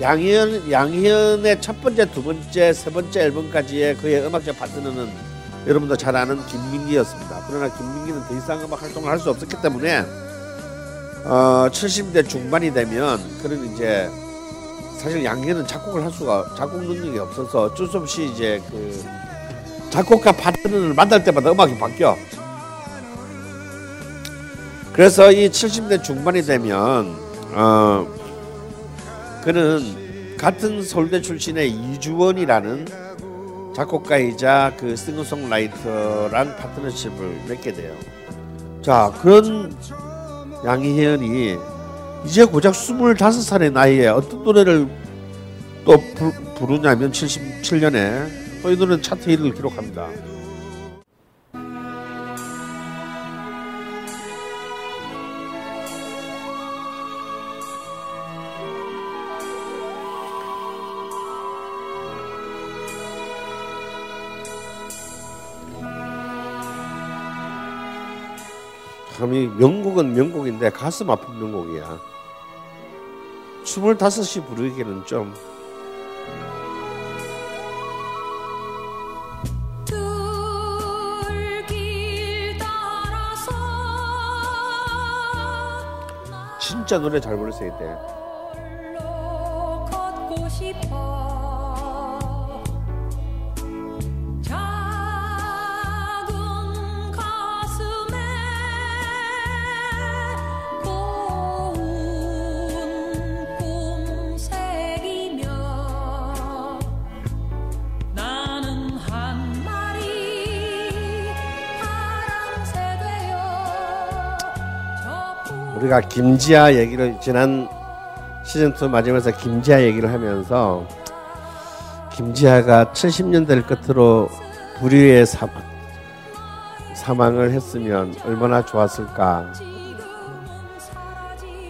S3: 양희연 양희연의 첫 번째, 두 번째, 세 번째 앨범까지의 그의 음악적 파트너는 여러분도 잘 아는 김민기였습니다. 그러나 김민기는 더 이상 음악 활동을 할 수 없었기 때문에 어, 70대 중반이 되면 그런 이제 사실 양희연은 작곡을 할 수가 작곡 능력이 없어서 어쩔 수 없이 이제 그 작곡가 파트너를 만날 때마다 음악이 바뀌어. 그래서 이 70대 중반이 되면 어 그는 같은 서울대 출신의 이주원이라는 작곡가이자 그 싱어송라이터랑 파트너십을 맺게 돼요. 자 그런 양희현이 이제 고작 25살의 나이에 어떤 노래를 또 부, 부르냐면 77년에 이 노래는 차트 1위를 기록합니다. 참 이 명곡은 명곡인데 가슴 아픈 명곡이야. 25이 부르기에는 좀 진짜 노래 잘 부르세요 이때. 우리가 김지아 얘기를 지난 시즌 2 마지막에서 김지아 얘기를 하면서 김지아가 70년대를 끝으로 불의의 사망, 사망을 했으면 얼마나 좋았을까.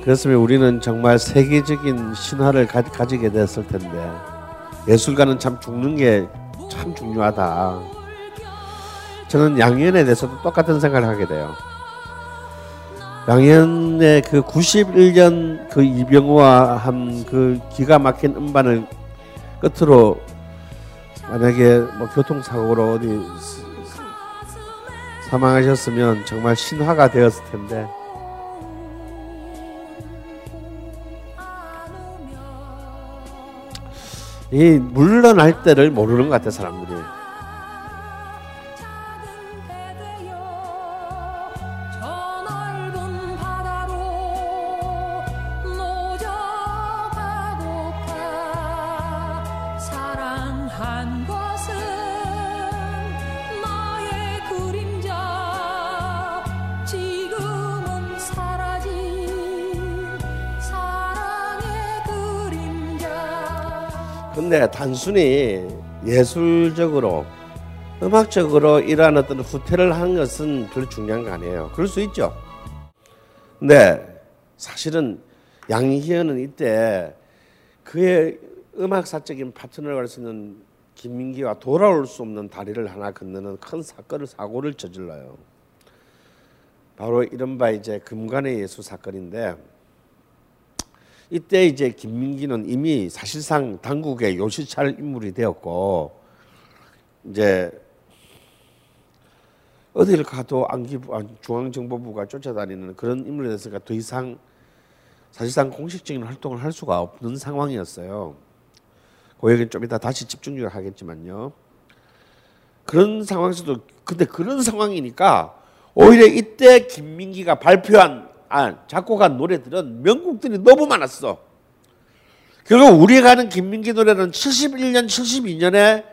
S3: 그랬으면 우리는 정말 세계적인 신화를 가, 가지게 됐을 텐데 예술가는 참 죽는 게 참 중요하다. 저는 양현에 대해서도 똑같은 생각을 하게 돼요. 양현의 그 91년 그 이병호와 한 그 기가 막힌 음반을 끝으로 만약에 뭐 교통사고로 어디 스- 사망하셨으면 정말 신화가 되었을 텐데. 이 물러날 때를 모르는 것 같아 사람들이 단순히 예술적으로 음악적으로 이러한 어떤 후퇴를 하는 것은 별로 중요한 거 아니에요. 그럴 수 있죠. 근데 사실은 양희은은 이때 그의 음악사적인 파트너를 할수 있는 김민기와 돌아올 수 없는 다리를 하나 건너는 큰 사건을 사고를 저질러요. 바로 이른바 이제 금관의 예수 사건인데 이때 이제 김민기는 이미 사실상 당국의 요시찰 인물이 되었고 이제 어딜 가도 안기부 아, 중앙정보부가 쫓아다니는 그런 인물이 됐으니까 더 이상 사실상 공식적인 활동을 할 수가 없는 상황이었어요. 그 얘기는 좀 이따 다시 집중적으로 하겠지만요. 그런 상황에서도 근데 그런 상황이니까 오히려 이때 김민기가 발표한 아, 작곡한 노래들은 명곡들이 너무 많았어. 결국 우리가 아는 김민기 노래는 71년, 72년에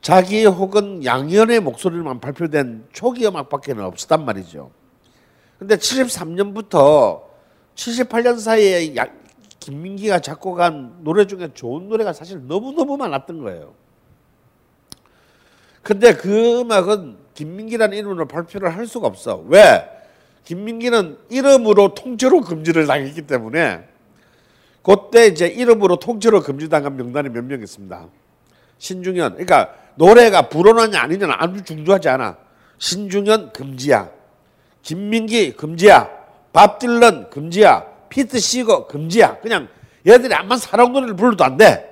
S3: 자기 혹은 양현의 목소리만 발표된 초기 음악밖에는 없었단 말이죠. 근데 73년부터 78년 사이에 야, 김민기가 작곡한 노래 중에 좋은 노래가 사실 너무너무 많았던 거예요. 근데 그 음악은 김민기라는 이름으로 발표를 할 수가 없어. 왜? 김민기는 이름으로 통째로 금지를 당했기 때문에 그때 이제 이름으로 통째로 금지당한 명단이 몇 명 있습니다. 신중현, 그러니까 노래가 불온하냐 아니냐는 아주 중요하지 않아. 신중현 금지야. 김민기 금지야. 밥 딜런 금지야. 피트 시거 금지야. 그냥 얘들이 암만 사랑 노래를 불러도 안 돼.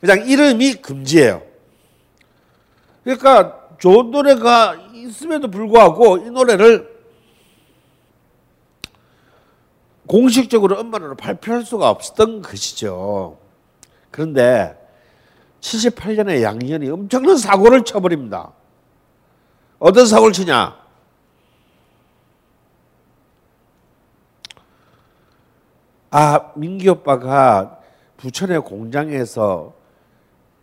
S3: 그냥 이름이 금지예요. 그러니까 좋은 노래가 있음에도 불구하고 이 노래를 공식적으로 음반으로 발표할 수가 없었던 것이죠. 그런데 78년에 양희연이 엄청난 사고를 쳐버립니다. 어떤 사고를 치냐? 아 민기 오빠가 부천의 공장에서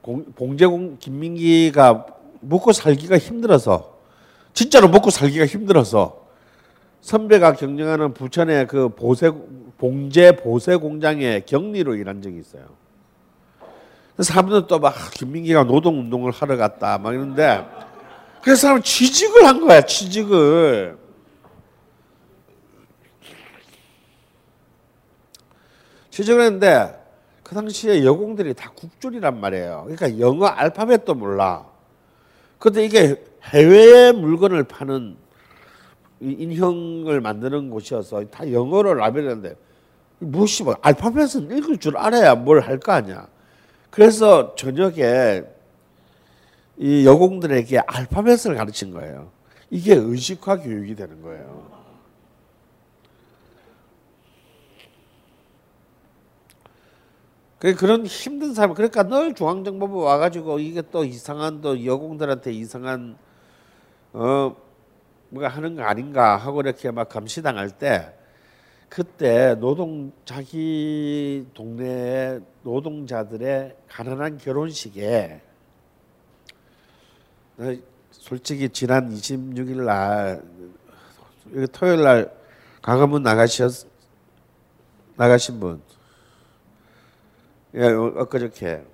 S3: 공, 봉제공 김민기가 먹고 살기가 힘들어서 진짜로 먹고 살기가 힘들어서 선배가 경영하는 부천의 그 보세 봉제 보세 공장에 격리로 일한 적이 있어요. 사람들은 또막 김민기가 노동 운동을 하러 갔다 막 이러는데 그래서 사람 취직을 한 거야 취직을. 취직을 했는데 그 당시에 여공들이 다 국졸이란 말이에요. 그러니까 영어 알파벳도 몰라. 근데 이게 해외 물건을 파는 인형을 만드는 곳이어서 다 영어로 라벨했는데 무엇이 뭐 알파벳은 읽을 줄 알아야 뭘 할 거 아니야. 그래서 저녁에 이 여공들에게 알파벳을 가르친 거예요. 이게 의식화 교육이 되는 거예요. 그런 힘든 사람 그러니까 늘 중앙정보부 와가지고 이게 또 이상한 또 여공들한테 이상한 어 뭐가 하는 거 아닌가 하고 이렇게 막 감시당할 때 그때 노동 자기 동네 노동자들의 가난한 결혼식에 솔직히 지난 26일 날 토요일 날 강화문 나가셨 나가신 분 예, 엊그저께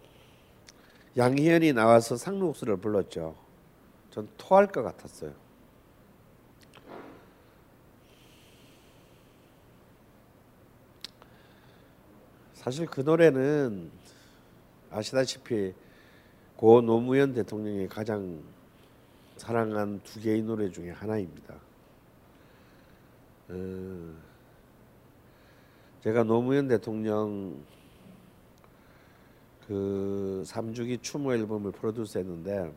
S3: 양희연이 나와서 상록수를 불렀죠. 전 토할 것 같았어요. 사실 그 노래는 아시다시피 고 노무현 대통령이 가장 사랑한 두 개의 노래 중에 하나입니다. 어, 제가 노무현 대통령 그 3주기 추모 앨범을 프로듀스 했는데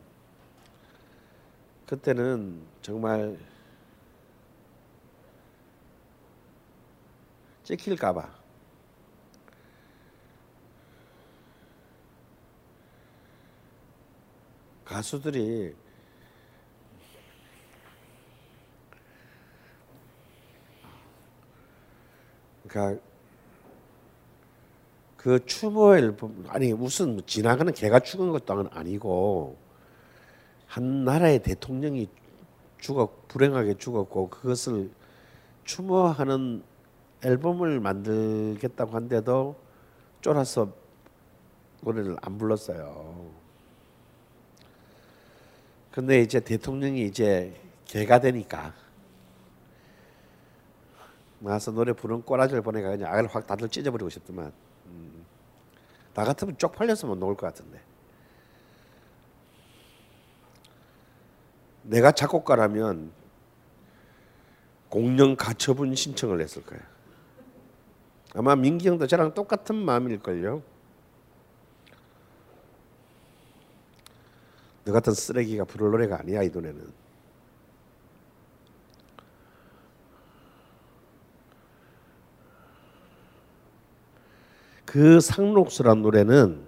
S3: 그때는 정말 찍힐까봐. 가수들이 그러니까 그 추모 앨범 아니 무슨 지나가는 개가 죽은 것도 아니고 한 나라의 대통령이 죽었 불행하게 죽었고 그것을 추모하는 앨범을 만들겠다고 한데도 쫄아서 노래를 안 불렀어요. 근데 이제 대통령이 이제 개가 되니까 나와서 노래 부른 꼬라지를 보내가 그냥 악을 확 다들 찢어버리고 싶더만. 음. 나 같으면 쪽팔려서 못 나올 것 같은데. 내가 작곡가라면 공영 가처분 신청을 했을 거야. 아마 민기 형도 저랑 똑같은 마음일걸요. 너 같은 쓰레기가 부를 노래가 아니야 이 노래는. 그 상록수란 노래는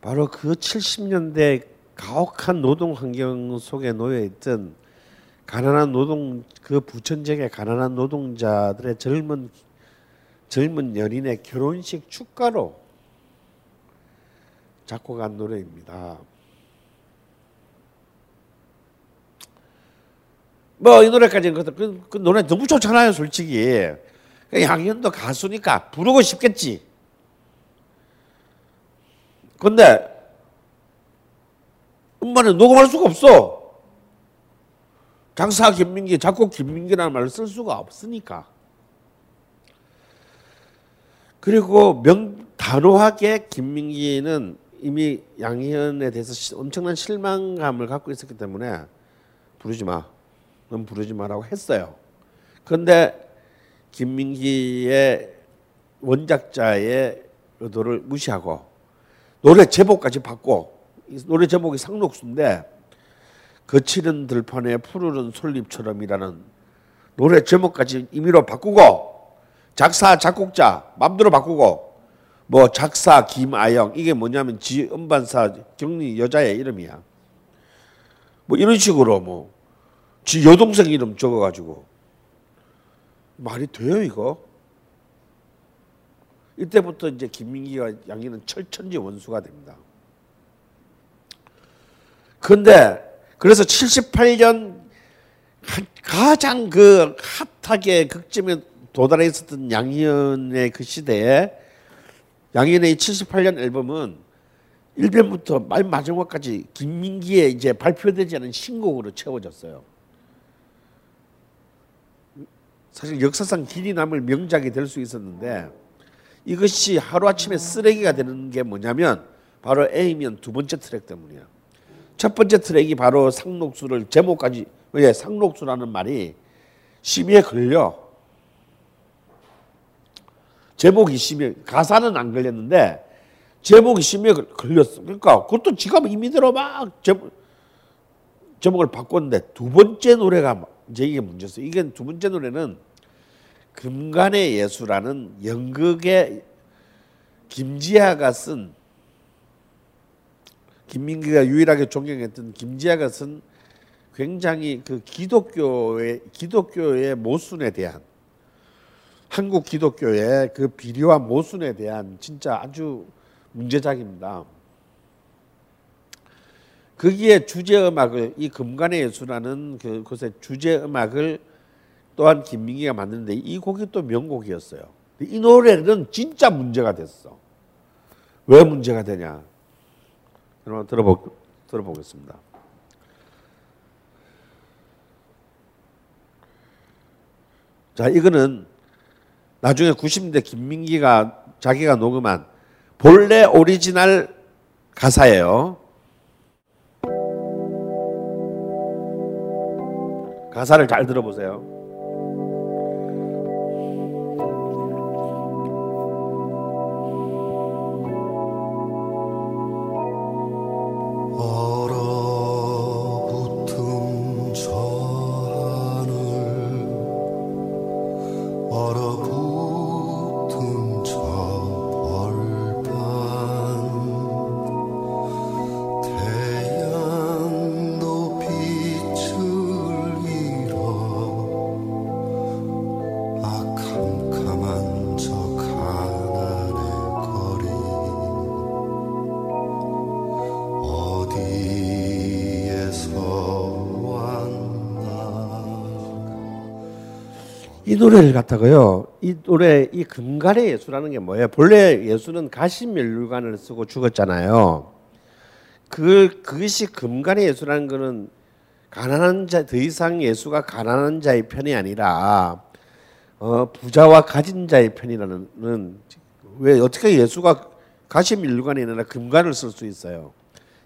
S3: 바로 그 70년대 가혹한 노동 환경 속에 놓여 있던 가난한 노동 그 부천적의 가난한 노동자들의 젊은 젊은 연인의 결혼식 축가로 작곡한 노래입니다. 뭐 이 노래까지는 그, 그, 그 노래 너무 좋잖아요, 솔직히. 양현도 가수니까 부르고 싶겠지. 근데 음반에 녹음할 수가 없어. 장사 김민기, 작곡 김민기라는 말을 쓸 수가 없으니까. 그리고 명 단호하게 김민기는 이미 양희은에 대해서 엄청난 실망감을 갖고 있었기 때문에 부르지 마. 넌 부르지 마라고 했어요. 그런데 김민기의 원작자의 의도를 무시하고 노래 제목까지 바꿔 노래 제목이 상록수인데 거칠은 들판에 푸르른 솔잎처럼이라는 노래 제목까지 임의로 바꾸고 작사 작곡자 맘대로 바꾸고 뭐 작사 김아영 이게 뭐냐면 지 음반사 경리 여자의 이름이야 뭐 이런 식으로 뭐 지 여동생 이름 적어가지고 말이 돼요 이거? 이때부터 이제 김민기와 양희는 철천지 원수가 됩니다. 그런데 그래서 78년 가장 그 핫하게 극점에 도달해 있었던 양희은의 그 시대에 양희은의 78년 앨범은 1편부터 말 마지막까지 김민기의 이제 발표되지 않은 신곡으로 채워졌어요. 사실 역사상 길이 남을 명작이 될 수 있었는데 이것이 하루아침에 쓰레기가 되는 게 뭐냐면 바로 A면 두 번째 트랙 때문이야. 첫 번째 트랙이 바로 상록수를 제목까지 왜 상록수라는 말이 심의에 걸려. 제목이 심의에 가사는 안 걸렸는데 제목이 심의에 걸렸어. 그러니까 그것도 지가 임의대로 막 제목, 제목을 바꿨는데 두 번째 노래가 이제 이게 문제였어요. 이게 두 번째 노래는 금간의 예수라는 연극의 김지아가 쓴 김민기가 유일하게 존경했던 김지아가 쓴 굉장히 그 기독교의 기독교의 모순에 대한 한국 기독교의 그 비리와 모순에 대한 진짜 아주 문제작입니다. 거기에 주제 음악을 이 금간의 예수라는 그 곳의 주제 음악을 또한 김민기가 만드는데 이 곡이 또 명곡이었어요. 이 노래는 진짜 문제가 됐어. 왜 문제가 되냐? 여러분 들어보 들어보겠습니다. 자, 이거는 나중에 90년대 김민기가 자기가 녹음한 본래 오리지널 가사예요. 가사를 잘 들어보세요. 노래를 갖다가요. 이 노래 이 금갈의 예수라는 게 뭐예요? 본래 예수는 가시면류관을 쓰고 죽었잖아요. 그 그것이 금갈의 예수라는 거는 가난한 자 더 이상 예수가 가난한 자의 편이 아니라 어, 부자와 가진 자의 편이라는 왜 어떻게 예수가 가심 일관이 아니라 금관을 쓸 수 있어요.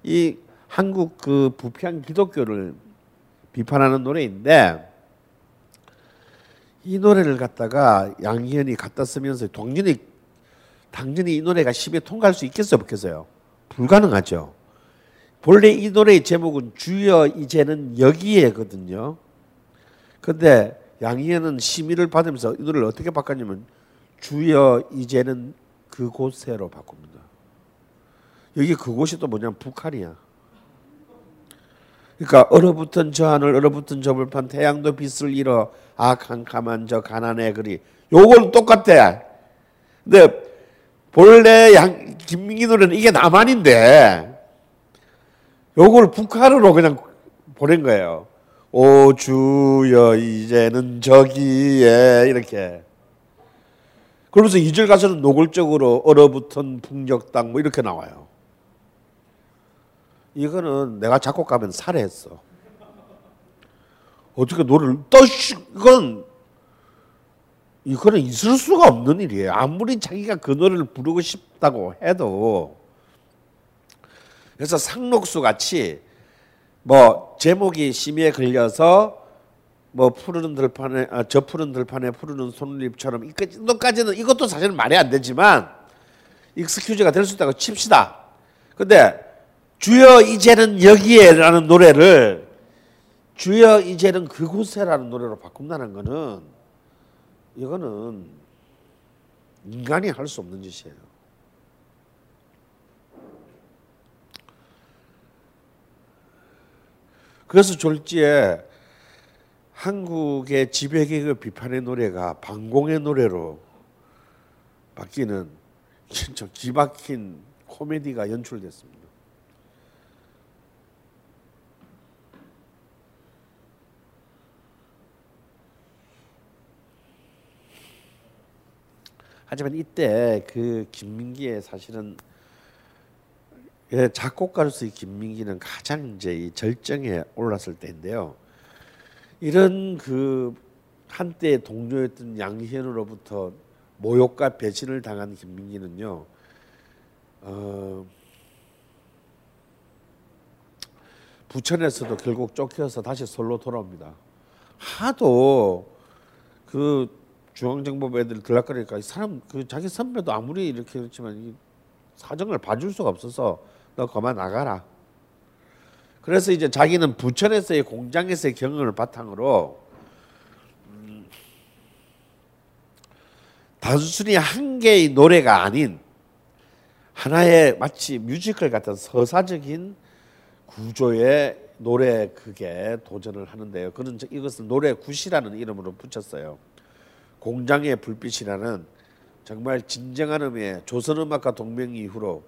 S3: 이 한국 그 부평 기독교를 비판하는 노래인데 이 노래를 갖다가 양희은이 갖다 쓰면서 동진이 당연히 이 노래가 심에 통과할 수 있겠어요, 없겠어요? 불가능하죠. 본래 이 노래의 제목은 주여 이제는 여기에거든요. 근데 양희은은 심의를 받으면서 이 노래를 어떻게 바꿨냐면 주여 이제는 그곳에로 바꿉니다. 여기 그곳이 또 뭐냐면 북한이야. 그러니까 얼어붙은 저 하늘 얼어붙은 저 불판 태양도 빛을 잃어 아 캄캄한 저 가난의 거리 요건 똑같아. 근데 본래 양 김민기 노래는 이게 남한인데 요걸 북한으로 그냥 보낸 거예요. 오 주여 이제는 저기에 이렇게 그러면서 이절 가서는 노골적으로 얼어붙은 땅뭐 이렇게 나와요. 이거는 내가 작곡가면 살해했어. 어떻게 노래를 떠시 이건 이거는 있을 수가 없는 일이에요. 아무리 자기가 그 노래를 부르고 싶다고 해도 그래서 상록수 같이 뭐 제목이 심의에 걸려서 뭐 푸르는 들판에 아, 저 푸른 들판에 푸르는 손잎처럼 이까지는 이것도 사실은 말이 안 되지만 익스큐즈가 될 수 있다고 칩시다. 근데 주여 이제는 여기에라는 노래를 주여 이제는 그곳에라는 노래로 바꾼다는 거는 이거는 인간이 할 수 없는 짓이에요. 그래서 졸지에 한국의 지배계급 비판의 노래가 반공의 노래로 바뀌는 진짜 기박힌 코미디가 연출됐습니다. 하지만 이때 그 김민기의 사실은 예, 작곡가로서의 김민기는 가장 이제 이 절정에 올랐을 때인데요. 이런 그 한때 동료였던 양희은으로부터 모욕과 배신을 당한 김민기는요. 어, 부천에서도 결국 쫓겨서 다시 서울로 돌아옵니다. 하도 그 중앙정보부 애들 들락거리니까 이 사람 그 자기 선배도 아무리 이렇게 그렇지만 이 사정을 봐줄 수가 없어서 너 그만 나가라. 그래서 이제 자기는 부천에서의 공장에서의 경험을 바탕으로 음, 단순히 한 개의 노래가 아닌 하나의 마치 뮤지컬 같은 서사적인 구조의 노래 극에 도전을 하는데요. 그는 이것을 노래 굿이라는 이름으로 붙였어요. 공장의 불빛이라는 정말 진정한 의미의 조선 음악가 동맹 이후로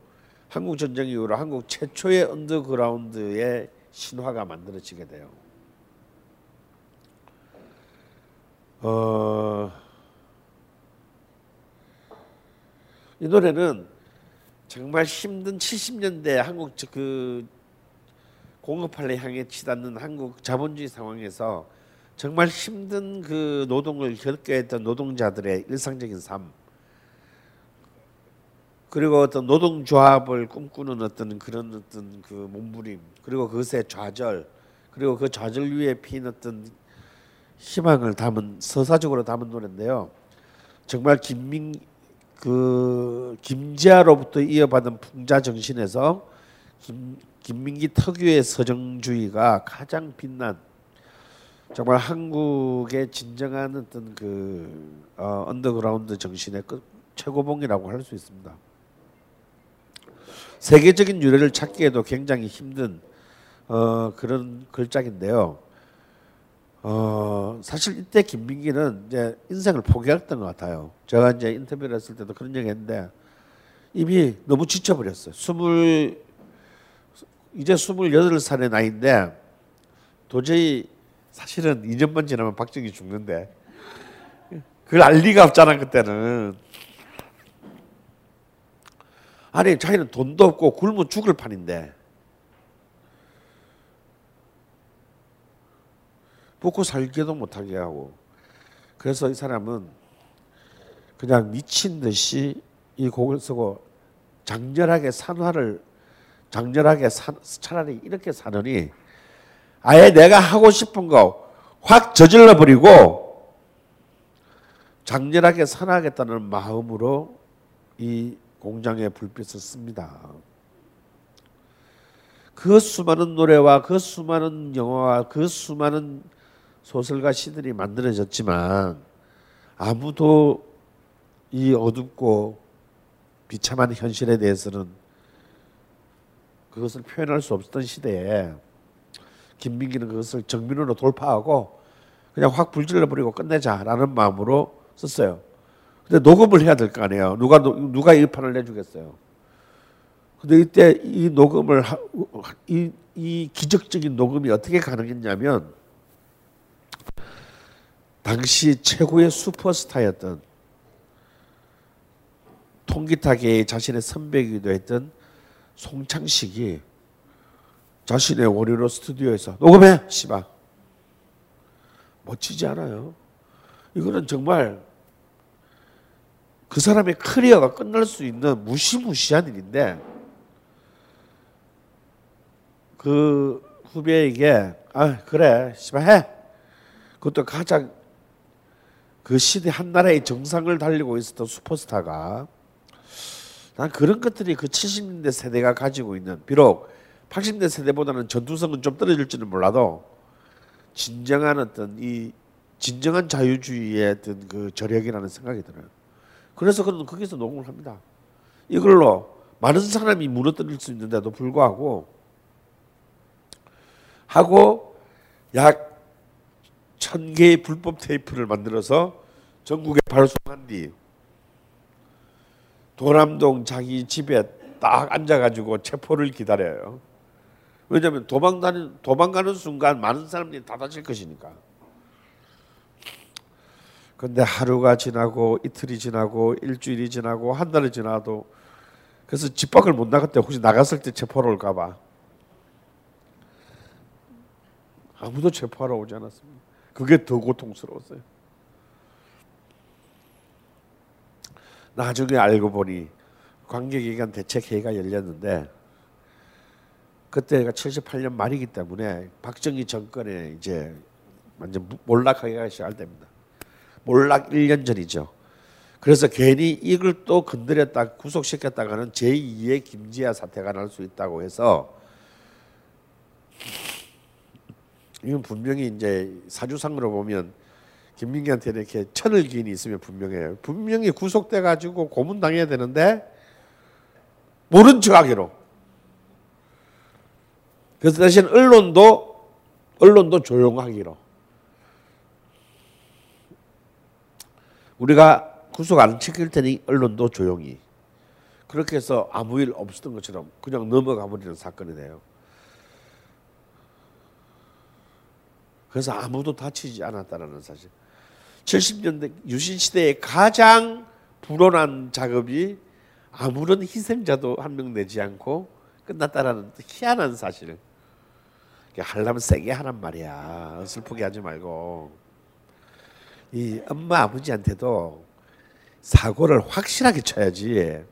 S3: 한국 전쟁 이후로 한국 최초의 언더그라운드의 신화가 만들어지게 돼요. 어, 이 노래는 정말 힘든 70년대 한국 그 공업화를 향해 치닫는 한국 자본주의 상황에서 정말 힘든 그 노동을 겪게 했던 노동자들의 일상적인 삶 그리고 어떤 노동조합을 꿈꾸는 어떤 그런 어떤 그 몸부림 그리고 그것의 좌절 그리고 그 좌절 위에 핀 어떤 희망을 담은 서사적으로 담은 노래인데요. 정말 김민 그 김지아로부터 이어받은 풍자 정신에서 김, 김민기 특유의 서정주의가 가장 빛난 정말 한국의 진정한 어떤 그 어, 언더그라운드 정신의 끝 최고봉이라고 할 수 있습니다. 세계적인 유례를 찾기에도 굉장히 힘든 어, 그런 걸작인데요. 어, 사실 이때 김민기는 이제 인생을 포기했던 것 같아요. 제가 이제 인터뷰를 했을 때도 그런 얘기 했는데 이미 너무 지쳐버렸어요. 스물 이제 스물여덟 살의 나이인데 도저히 사실은 2년만 지나면 박정희 죽는데. 그걸 알 리가 없잖아 그때는. 아니 자기는 돈도 없고 굶어 죽을 판인데. 먹고 살기도 못하게 하고. 그래서 이 사람은 그냥 미친 듯이 이 곡을 쓰고 장렬하게 산화를 장렬하게 사, 차라리 이렇게 사느니 아예 내가 하고 싶은 거 확 저질러 버리고 장렬하게 산화하겠다는 마음으로 이 공장에 불빛을 씁니다. 그 수많은 노래와 그 수많은 영화와 그 수많은 소설가 시들이 만들어졌지만 아무도 이 어둡고 비참한 현실에 대해서는 그것을 표현할 수 없었던 시대에 김민기는 그것을 정민으로 돌파하고 그냥 확 불질러 버리고 끝내자라는 마음으로 썼어요. 근데 녹음을 해야 될 거 아니에요. 누가 누가 이 판을 내주겠어요. 근데 이때 이 녹음을 하, 이, 이 기적적인 녹음이 어떻게 가능했냐면 당시 최고의 슈퍼스타였던 통기타계의 자신의 선배이기도 했던 송창식이 자신의 원효로 스튜디오에서 녹음해? 씨발 멋지지 않아요? 이거는 정말 그 사람의 커리어가 끝날 수 있는 무시무시한 일인데 그 후배에게 아 그래 씨발 해. 그것도 가장 그 시대 한 나라의 정상을 달리고 있었던 슈퍼스타가 난 그런 것들이 그 70년대 세대가 가지고 있는 비록 80년대 세대보다는 전투성은 좀 떨어질지는 몰라도 진정한 어떤 이 진정한 자유주의의 어떤 그 저력이라는 생각이 들어요. 그래서 그는 거기서 녹음을 합니다. 이걸로 많은 사람이 무너뜨릴 수 있는데도 불구하고 하고 약 천 개의 불법 테이프를 만들어서 전국에 발송한 뒤 도남동 자기 집에 딱 앉아가지고 체포를 기다려요. 왜냐하면 도망가는 도망가는 순간 많은 사람들이 다 다칠 것이니까. 근데 하루가 지나고 이틀이 지나고 일주일이 지나고 한 달이 지나도 그래서 집 밖을 못 나갔대 혹시 나갔을 때 체포를 올까봐 아무도 체포하러 오지 않았습니다. 그게 더 고통스러웠어요. 나중에 알고 보니 관계기관 대책회의가 열렸는데 그때가 78년 말이기 때문에 박정희 정권에 이제 완전 몰락하기가 시작됩니다. 몰락 1년 전이죠. 그래서 괜히 이걸 또 건드렸다 구속시켰다가는 제2의 김지아 사태가 날 수 있다고 해서 이건 분명히 이제 사주상으로 보면 김민기한테 이렇게 천을 기인이 있으면 분명해요. 분명히 구속돼 가지고 고문 당해야 되는데 모른 척하기로. 그래서 대신 언론도 언론도 조용하기로. 우리가 구속 안 시킬 테니 언론도 조용히. 그렇게 해서 아무 일 없었던 것처럼 그냥 넘어가 버리는 사건이 돼요. 그래서 아무도 다치지 않았다는 사실. 70년대 유신 시대의 가장 불온한 작업이 아무런 희생자도 한 명 내지 않고 끝났다라는 희한한 사실을 하려면 세게 하란 말이야. 슬프게 하지 말고 이 엄마 아버지한테도 사고를 확실하게 쳐야지.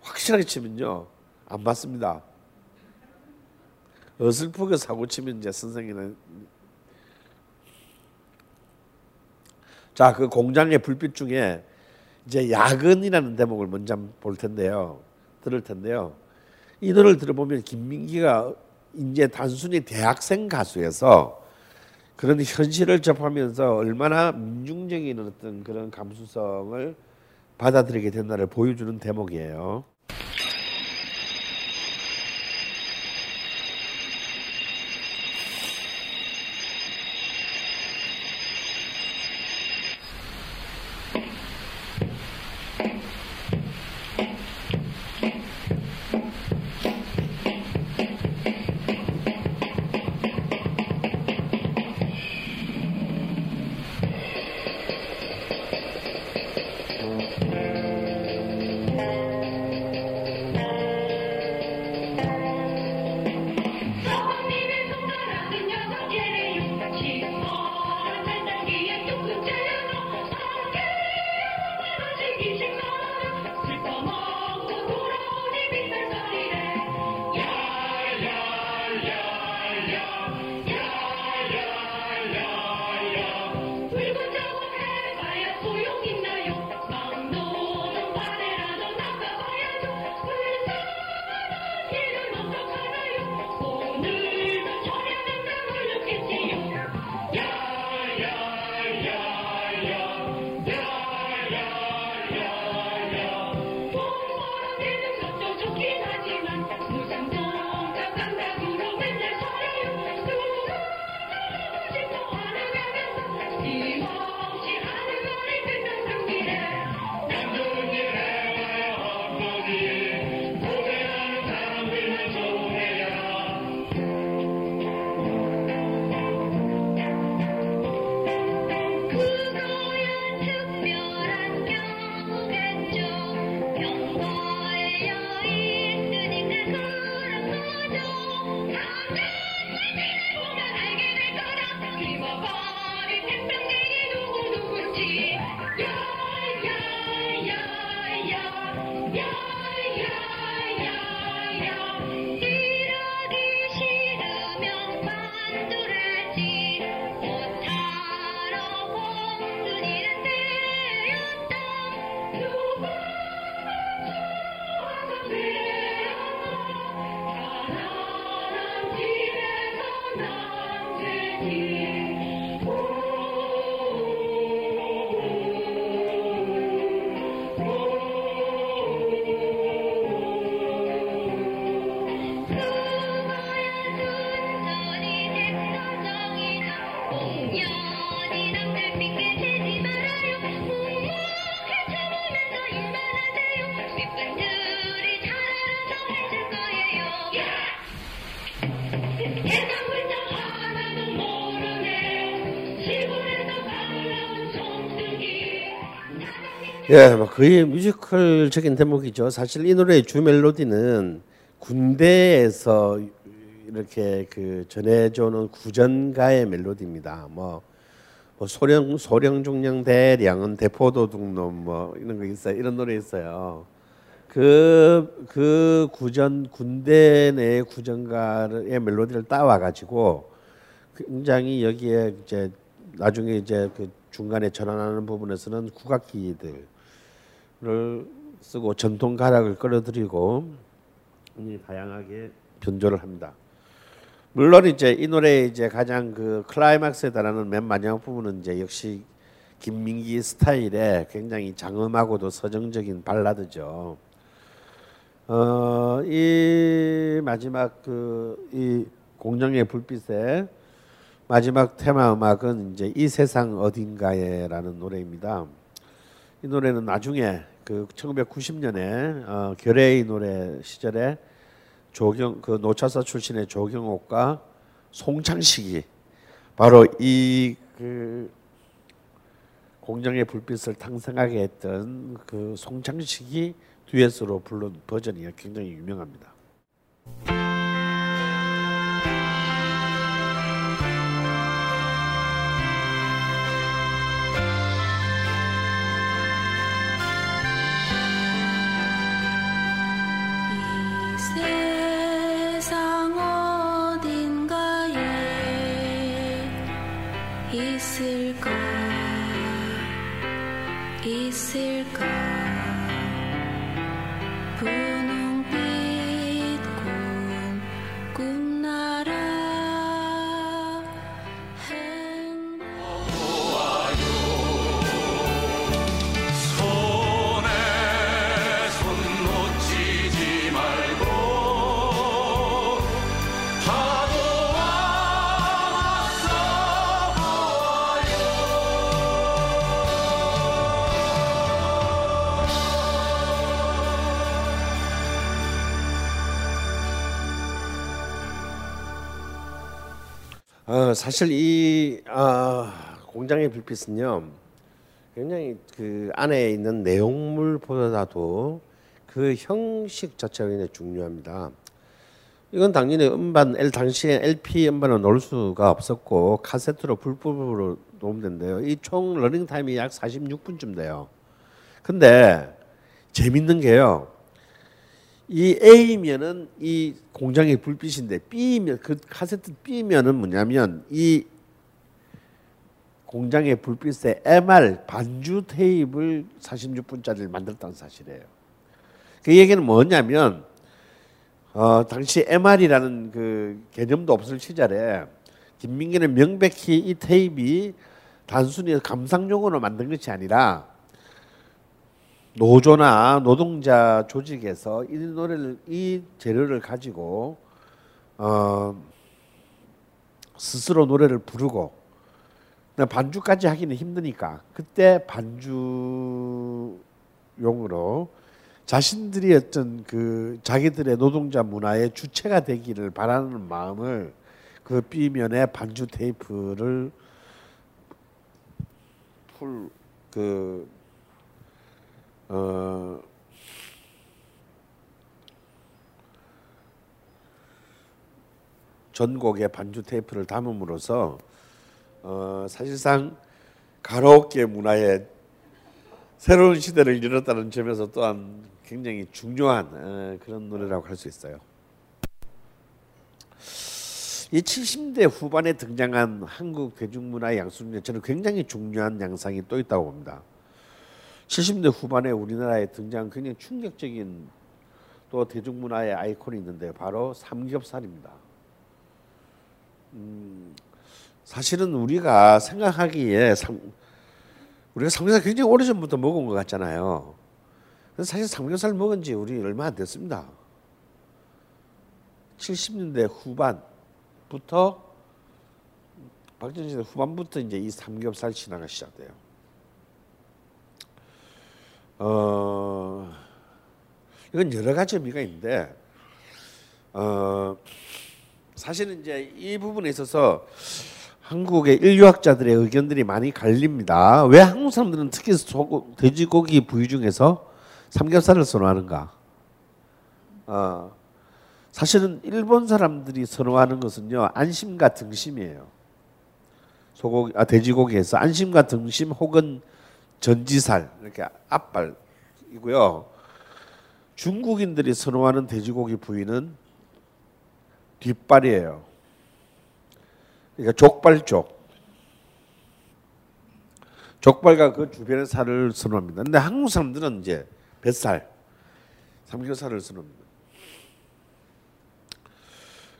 S3: 확실하게 치면요 안 받습니다. 어슬프게 사고 치면 이제 선생님은 자, 그 공장의 불빛 중에 이제 야근이라는 대목을 먼저 볼 텐데요. 들을 텐데요. 이 노래를 들어보면 김민기가 이제 단순히 대학생 가수에서 그런 현실을 접하면서 얼마나 민중적인 어떤 그런 감수성을 받아들이게 된다를 보여주는 대목이에요. 예, 뭐 거의 뮤지컬적인 대목이죠. 사실 이 노래의 주 멜로디는 군대에서 이렇게 그 전해주는 구전가의 멜로디입니다. 뭐, 뭐 소령 소령 중령 대량은 대포도 둥놈 뭐 이런 거 있어요. 이런 노래 있어요. 그, 그 구전, 군대 내 구전가의 멜로디를 따와 가지고 굉장히 여기에 이제 나중에 이제 그 중간에 전환하는 부분에서는 국악기들 을 쓰고 전통 가락을 끌어들이고 이 다양하게 변조를 합니다. 물론 이제 이 노래의 이제 가장 그 클라이막스에 달하는 맨 마지막 부분은 이제 역시 김민기 스타일의 굉장히 장엄하고도 서정적인 발라드죠. 어, 이 마지막 그 이 공정의 불빛에 마지막 테마 음악은 이제 이 세상 어딘가에라는 노래입니다. 이 노래는 나중에 그 1990년에 어, 결의의 노래 시절에 조경 그 노차사 출신의 조경옥과 송창식이 바로 이 그 공정의 불빛을 탕생하게 했던 그 송창식이 듀엣으로 부른 버전이 굉장히 유명합니다.
S6: 있을까
S3: 어, 사실 이 아, 공장의 불빛은요 굉장히 그 안에 있는 내용물보다도 그 형식 자체가 굉장히 중요합니다. 이건 당연히 음반 L 당시에 LP 음반을 넣을 수가 없었고 카세트로 불법으로 녹음된대요. 이 총 러닝 타임이 약 46분쯤 돼요. 근데 재밌는 게요. 이 A면은 이 공장의 불빛인데 B면 그 카세트 B면은 뭐냐면 이 공장의 불빛에 MR 반주 테이프를 46분짜리를 만들었다는 사실이에요. 그 얘기는 뭐냐면 어, 당시 MR이라는 그 개념도 없을 시절에 김민기는 명백히 이 테이프이 단순히 감상용으로 만든 것이 아니라 노조나 노동자 조직에서 이 노래를 이 재료를 가지고 어, 스스로 노래를 부르고 반주까지 하기는 힘드니까 그때 반주용으로 자신들이 어떤 그 자기들의 노동자 문화의 주체가 되기를 바라는 마음을 그 B면에 반주 테이프를 풀그 어, 전곡의 반주 테이프를 담음으로써 어, 사실상 가로오케 문화의 새로운 시대를 열었다는 점에서 또한 굉장히 중요한 어, 그런 노래라고 할 수 있어요. 이 70대 후반에 등장한 한국 대중문화의 양수중에 저는 굉장히 중요한 양상이 또 있다고 봅니다. 70대 후반에 우리나라에 등장한 굉장히 충격적인 또 대중문화의 아이콘이 있는데 바로 삼겹살입니다. 음, 사실은 우리가 생각하기에 삼, 우리가 삼겹살 굉장히 오래전부터 먹은 것 같잖아요. 사실 삼겹살 먹은 지 우리 얼마 안 됐습니다. 70년대 후반부터 박정희 시대 후반부터 이제 이 삼겹살 신화가 시작돼요. 어, 이건 여러 가지 의미가 있는데, 어, 사실은 이제 이 부분에 있어서 한국의 인류학자들의 의견들이 많이 갈립니다. 왜 한국 사람들은 특히 소고, 돼지고기 부위 중에서 삼겹살을 선호하는가? 어, 사실은 일본 사람들이 선호하는 것은요 안심과 등심이에요. 소고기, 아 돼지고기에서 안심과 등심 혹은 전지살 이렇게 앞발이고요. 중국인들이 선호하는 돼지고기 부위는 뒷발이에요. 그러니까 족발 쪽. 족발과 그 주변의 살을 선호합니다. 근데 한국 사람들은 이제 뱃살, 삼겹살을 선호합니다.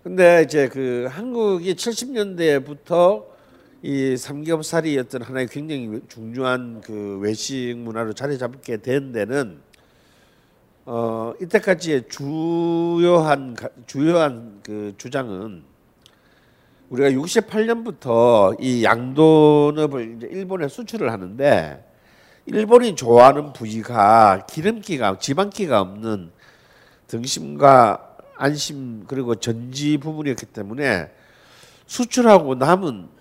S3: 근데 이제 그 한국이 70년대부터 이 삼겹살이 어떤 하나의 굉장히 중요한 그 외식 문화로 자리 잡게 된 데는 어 이때까지의 주요한 주요한 그 주장은 우리가 68년부터 이 양돈업을 이제 일본에 수출을 하는데 일본이 좋아하는 부위가 기름기가 지방기가 없는 등심과 안심 그리고 전지 부분이었기 때문에 수출하고 남은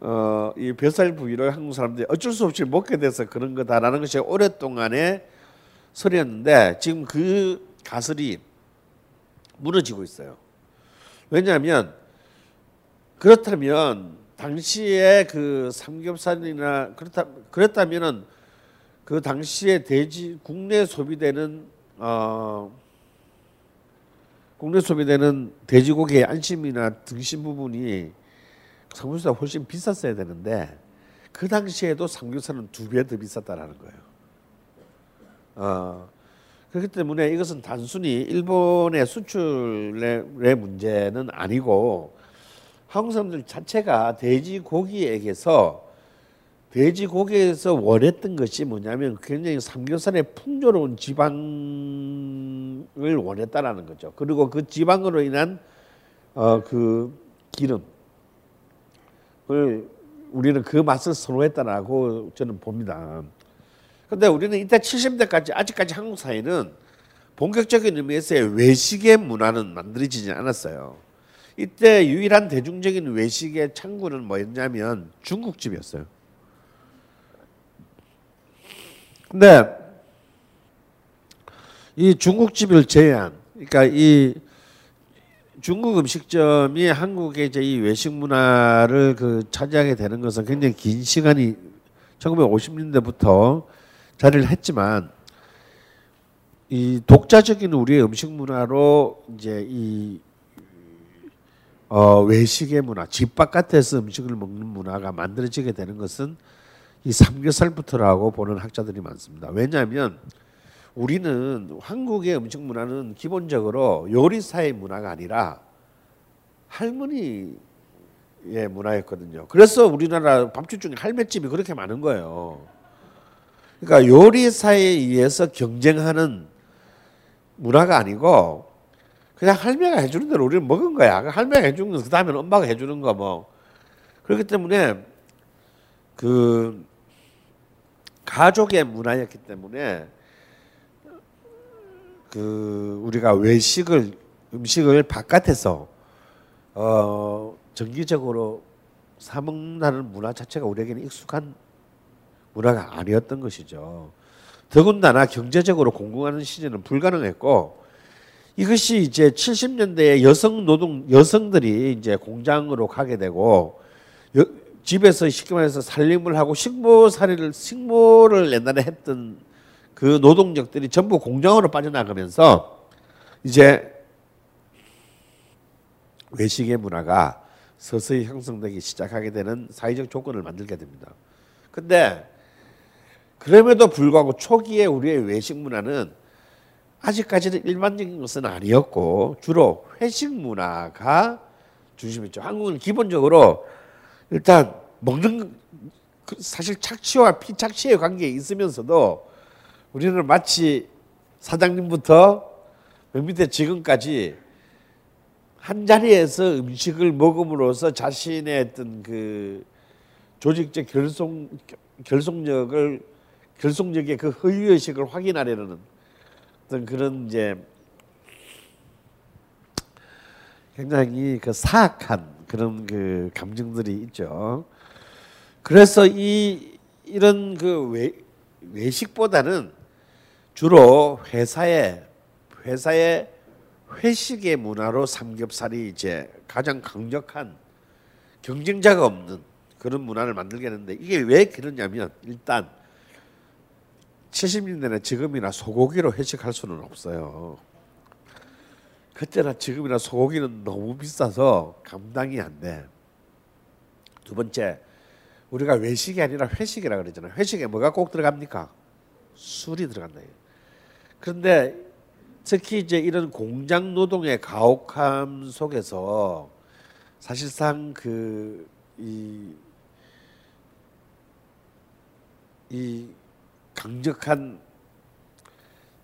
S3: 어, 이 뱃살 부위를 한국 사람들이 어쩔 수 없이 먹게 돼서 그런 거다라는 것이 오랫동안의 설이었는데 지금 그 가설이 무너지고 있어요. 왜냐하면 그렇다면 당시에 그 삼겹살이나 그렇다 그랬다면은 그 당시에 돼지 국내 소비되는 어 국내 소비되는 돼지고기의 안심이나 등심 부분이 삼겹살 훨씬 비쌌어야 되는데 그 당시에도 삼겹살은 두 배 더 비쌌다라는 거예요. 어, 그렇기 때문에 이것은 단순히 일본의 수출의 문제는 아니고 한국 사람들 자체가 돼지고기에게서 돼지고기에서 원했던 것이 뭐냐면 굉장히 삼겹살의 풍요로운 지방을 원했다라는 거죠. 그리고 그 지방으로 인한 어 그 기름을 우리는 그 맛을 선호했다라고 저는 봅니다. 근데 우리는 이때 70대까지 아직까지 한국 사회는 본격적인 의미에서의 외식의 문화는 만들어지지 않았어요. 이때 유일한 대중적인 외식의 창구는 뭐였냐면 중국집이었어요. 근데 이 중국집을 제외한 그러니까 이 중국 음식점이 한국의 이제 이 외식 문화를 그 차지하게 되는 것은 굉장히 긴 시간이 1950년대부터 자리를 했지만 이 독자적인 우리의 음식 문화로 이제 이 어, 외식의 문화, 집 바깥에서 음식을 먹는 문화가 만들어지게 되는 것은 이 삼겹살부터라고 보는 학자들이 많습니다. 왜냐하면 우리는 한국의 음식 문화는 기본적으로 요리사의 문화가 아니라 할머니의 문화였거든요. 그래서 우리나라 밥집 중에 할매집이 그렇게 많은 거예요. 그러니까 요리사에 의해서 경쟁하는 문화가 아니고 그냥 할매가 해주는 대로 우리는 먹은 거야. 그 할매가 해주는 거, 그 다음에는 엄마가 해주는 거 뭐. 그렇기 때문에 그 가족의 문화였기 때문에 그 우리가 외식을 음식을 바깥에서 어 정기적으로 사 먹는다는 문화 자체가 우리에게는 익숙한 문화가 아니었던 것이죠. 더군다나 경제적으로 공급하는 시즌은 불가능했고 이것이 이제 70년대에 여성 노동 여성들이 이제 공장으로 가게 되고 여, 집에서 쉽게 말해서 살림을 하고 식모살이를 식모를 옛날에 했던 그 노동력들이 전부 공장으로 빠져나가면서 이제 외식의 문화가 서서히 형성되기 시작하게 되는 사회적 조건을 만들게 됩니다. 근데 그럼에도 불구하고 초기에 우리의 외식 문화는 아직까지는 일반적인 것은 아니었고 주로 회식 문화가 중심이었죠. 한국은 기본적으로 일단 먹는 그 사실 착취와 피착취의 관계에 있으면서도 우리는 마치 사장님부터 밑에 지금까지 한 자리에서 음식을 먹음으로써 자신의 어떤 그 조직적 결속 결속력을 결속력의 그 허위 의식을 확인하려는 어떤 그런 이제 굉장히 그 사악한 그런 그 감정들이 있죠. 그래서 이 이런 그 외, 외식보다는 주로 회사의 회사의 회식의 문화로 삼겹살이 이제 가장 강력한 경쟁자가 없는 그런 문화를 만들겠는데 이게 왜 그러냐면 일단 70년대나 지금이나 소고기로 회식할 수는 없어요. 그때나 지금이나 소고기는 너무 비싸서 감당이 안 돼. 두 번째, 우리가 외식이 아니라 회식이라 그러잖아요. 회식에 뭐가 꼭 들어갑니까? 술이 들어간다. 그런데 특히 이제 이런 공장 노동의 가혹함 속에서 사실상 그 이 이 강력한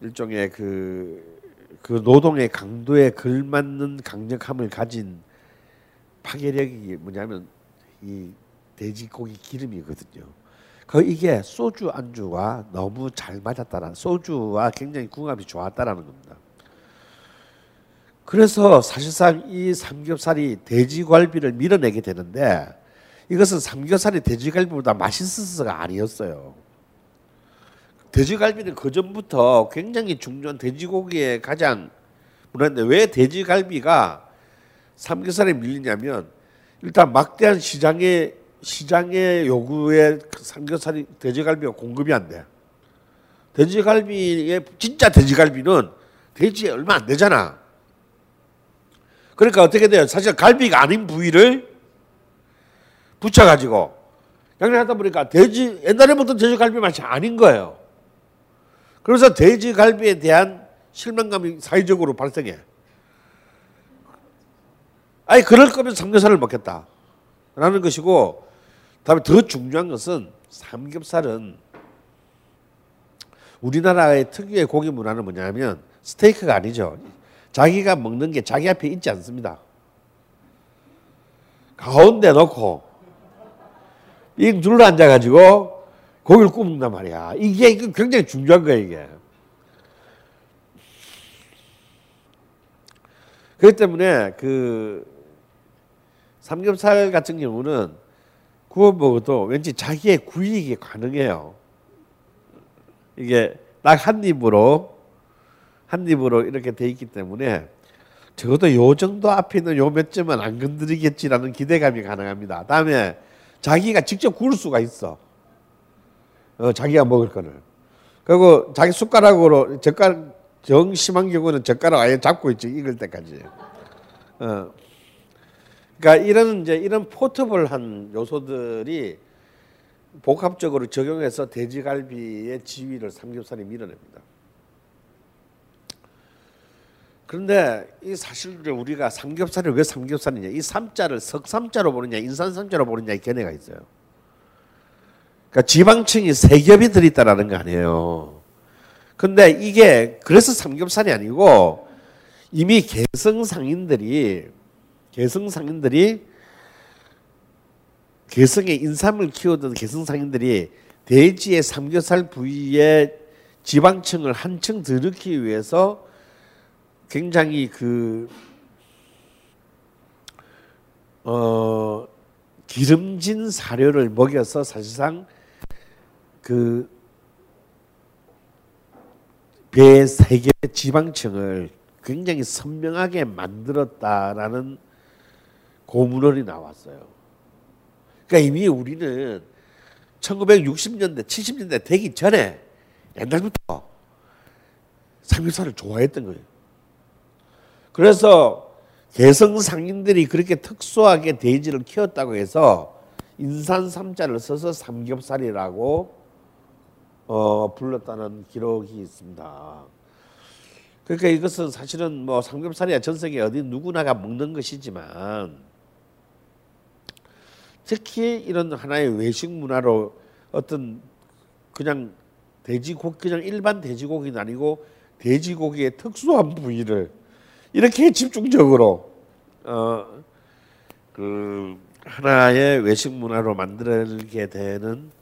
S3: 일종의 그, 그 노동의 강도에 걸맞는 강력함을 가진 파괴력이 뭐냐면 이 돼지고기 기름이거든요. 그 이게 소주 안주와 너무 잘 맞았다라 소주와 굉장히 궁합이 좋았다라는 겁니다. 그래서 사실상 이 삼겹살이 돼지갈비를 밀어내게 되는데 이것은 삼겹살이 돼지갈비보다 맛있어서가 아니었어요. 돼지갈비는 그 전부터 굉장히 중요한 돼지고기의 가장 그런데 왜 돼지갈비가 삼겹살에 밀리냐면 일단 막대한 시장의 시장의 요구에 삼겹살이 돼지갈비가 공급이 안 돼. 돼지갈비의 진짜 돼지갈비는 돼지에 얼마 안 되잖아. 그러니까 어떻게 돼요? 사실 갈비가 아닌 부위를 붙여가지고 양념하다 보니까 돼지 옛날에부터 돼지갈비 맛이 아닌 거예요. 그래서 돼지갈비에 대한 실망감이 사회적으로 발생해. 아니 그럴 거면 삼겹살을 먹겠다. 라는 것이고 다음에 더 중요한 것은 삼겹살은 우리나라의 특유의 고기 문화는 뭐냐면 스테이크가 아니죠. 자기가 먹는 게 자기 앞에 있지 않습니다. 가운데 놓고 이 둘러 앉아가지고 고기를 구운단 말이야. 이게 굉장히 중요한 거야 이게. 그렇기 때문에 그 삼겹살 같은 경우는 구워 먹어도 왠지 자기의 구이익이 가능해요. 이게 딱 한 입으로 한 입으로 이렇게 돼 있기 때문에 적어도 요 정도 앞에 있는 요 몇 점은 안 건드리겠지라는 기대감이 가능합니다. 다음에 자기가 직접 구울 수가 있어. 어, 자기가 먹을 거를. 그리고 자기 숟가락으로 젓가락 정 심한 경우는 젓가락 아예 잡고 있지 익을 때까지. 어. 그러니까 이런 이제 이런 포터블한 요소들이 복합적으로 적용해서 돼지갈비의 지위를 삼겹살이 밀어냅니다. 그런데 이 사실 우리가 삼겹살을 왜 삼겹살이냐 이 삼자를 석삼자로 보느냐 인산삼자로 보느냐 이 견해가 있어요. 그러니까 지방층이 세 겹이 들어있다라는 거 아니에요. 근데 이게 그래서 삼겹살이 아니고 이미 개성 상인들이 개성 상인들이 개성의 인삼을 키우던 개성 상인들이 돼지의 삼겹살 부위의 지방층을 한층 더 넣기 위해서 굉장히 그 어, 기름진 사료를 먹여서 사실상 그 배의 세계 지방층을 굉장히 선명하게 만들었다라는 고문원이 나왔어요. 그러니까 이미 우리는 1960년대, 70년대 되기 전에 옛날부터 삼겹살을 좋아했던 거예요. 그래서 개성 상인들이 그렇게 특수하게 돼지를 키웠다고 해서 인산 삼자를 써서 삼겹살이라고 어, 불렀다는 기록이 있습니다. 그러니까 이것은 사실은 뭐 삼겹살이야 전 세계 어디 누구나가 먹는 것이지만 특히 이런 하나의 외식 문화로 어떤 그냥 돼지고기 그냥 일반 돼지고기는 아니고 돼지고기의 특수한 부위를 이렇게 집중적으로 어 그 하나의 외식 문화로 만들게 되는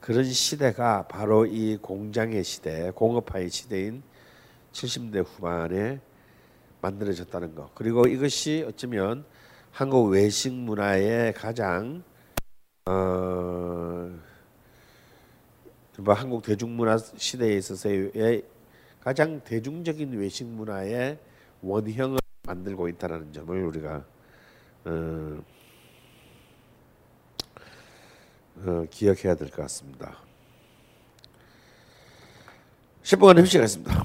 S3: 그런 시대가 바로 이 공장의 시대, 공업화의 시대인 70대 후반에 만들어졌다는 거. 그리고 이것이 어쩌면 한국 외식 문화의 가장 어, 뭐 한국 대중문화 시대에 있어서의 가장 대중적인 외식 문화의 원형을 만들고 있다는 점을 우리가 어, 어, 기억해야 될 것 같습니다. 10분간 휴식하겠습니다.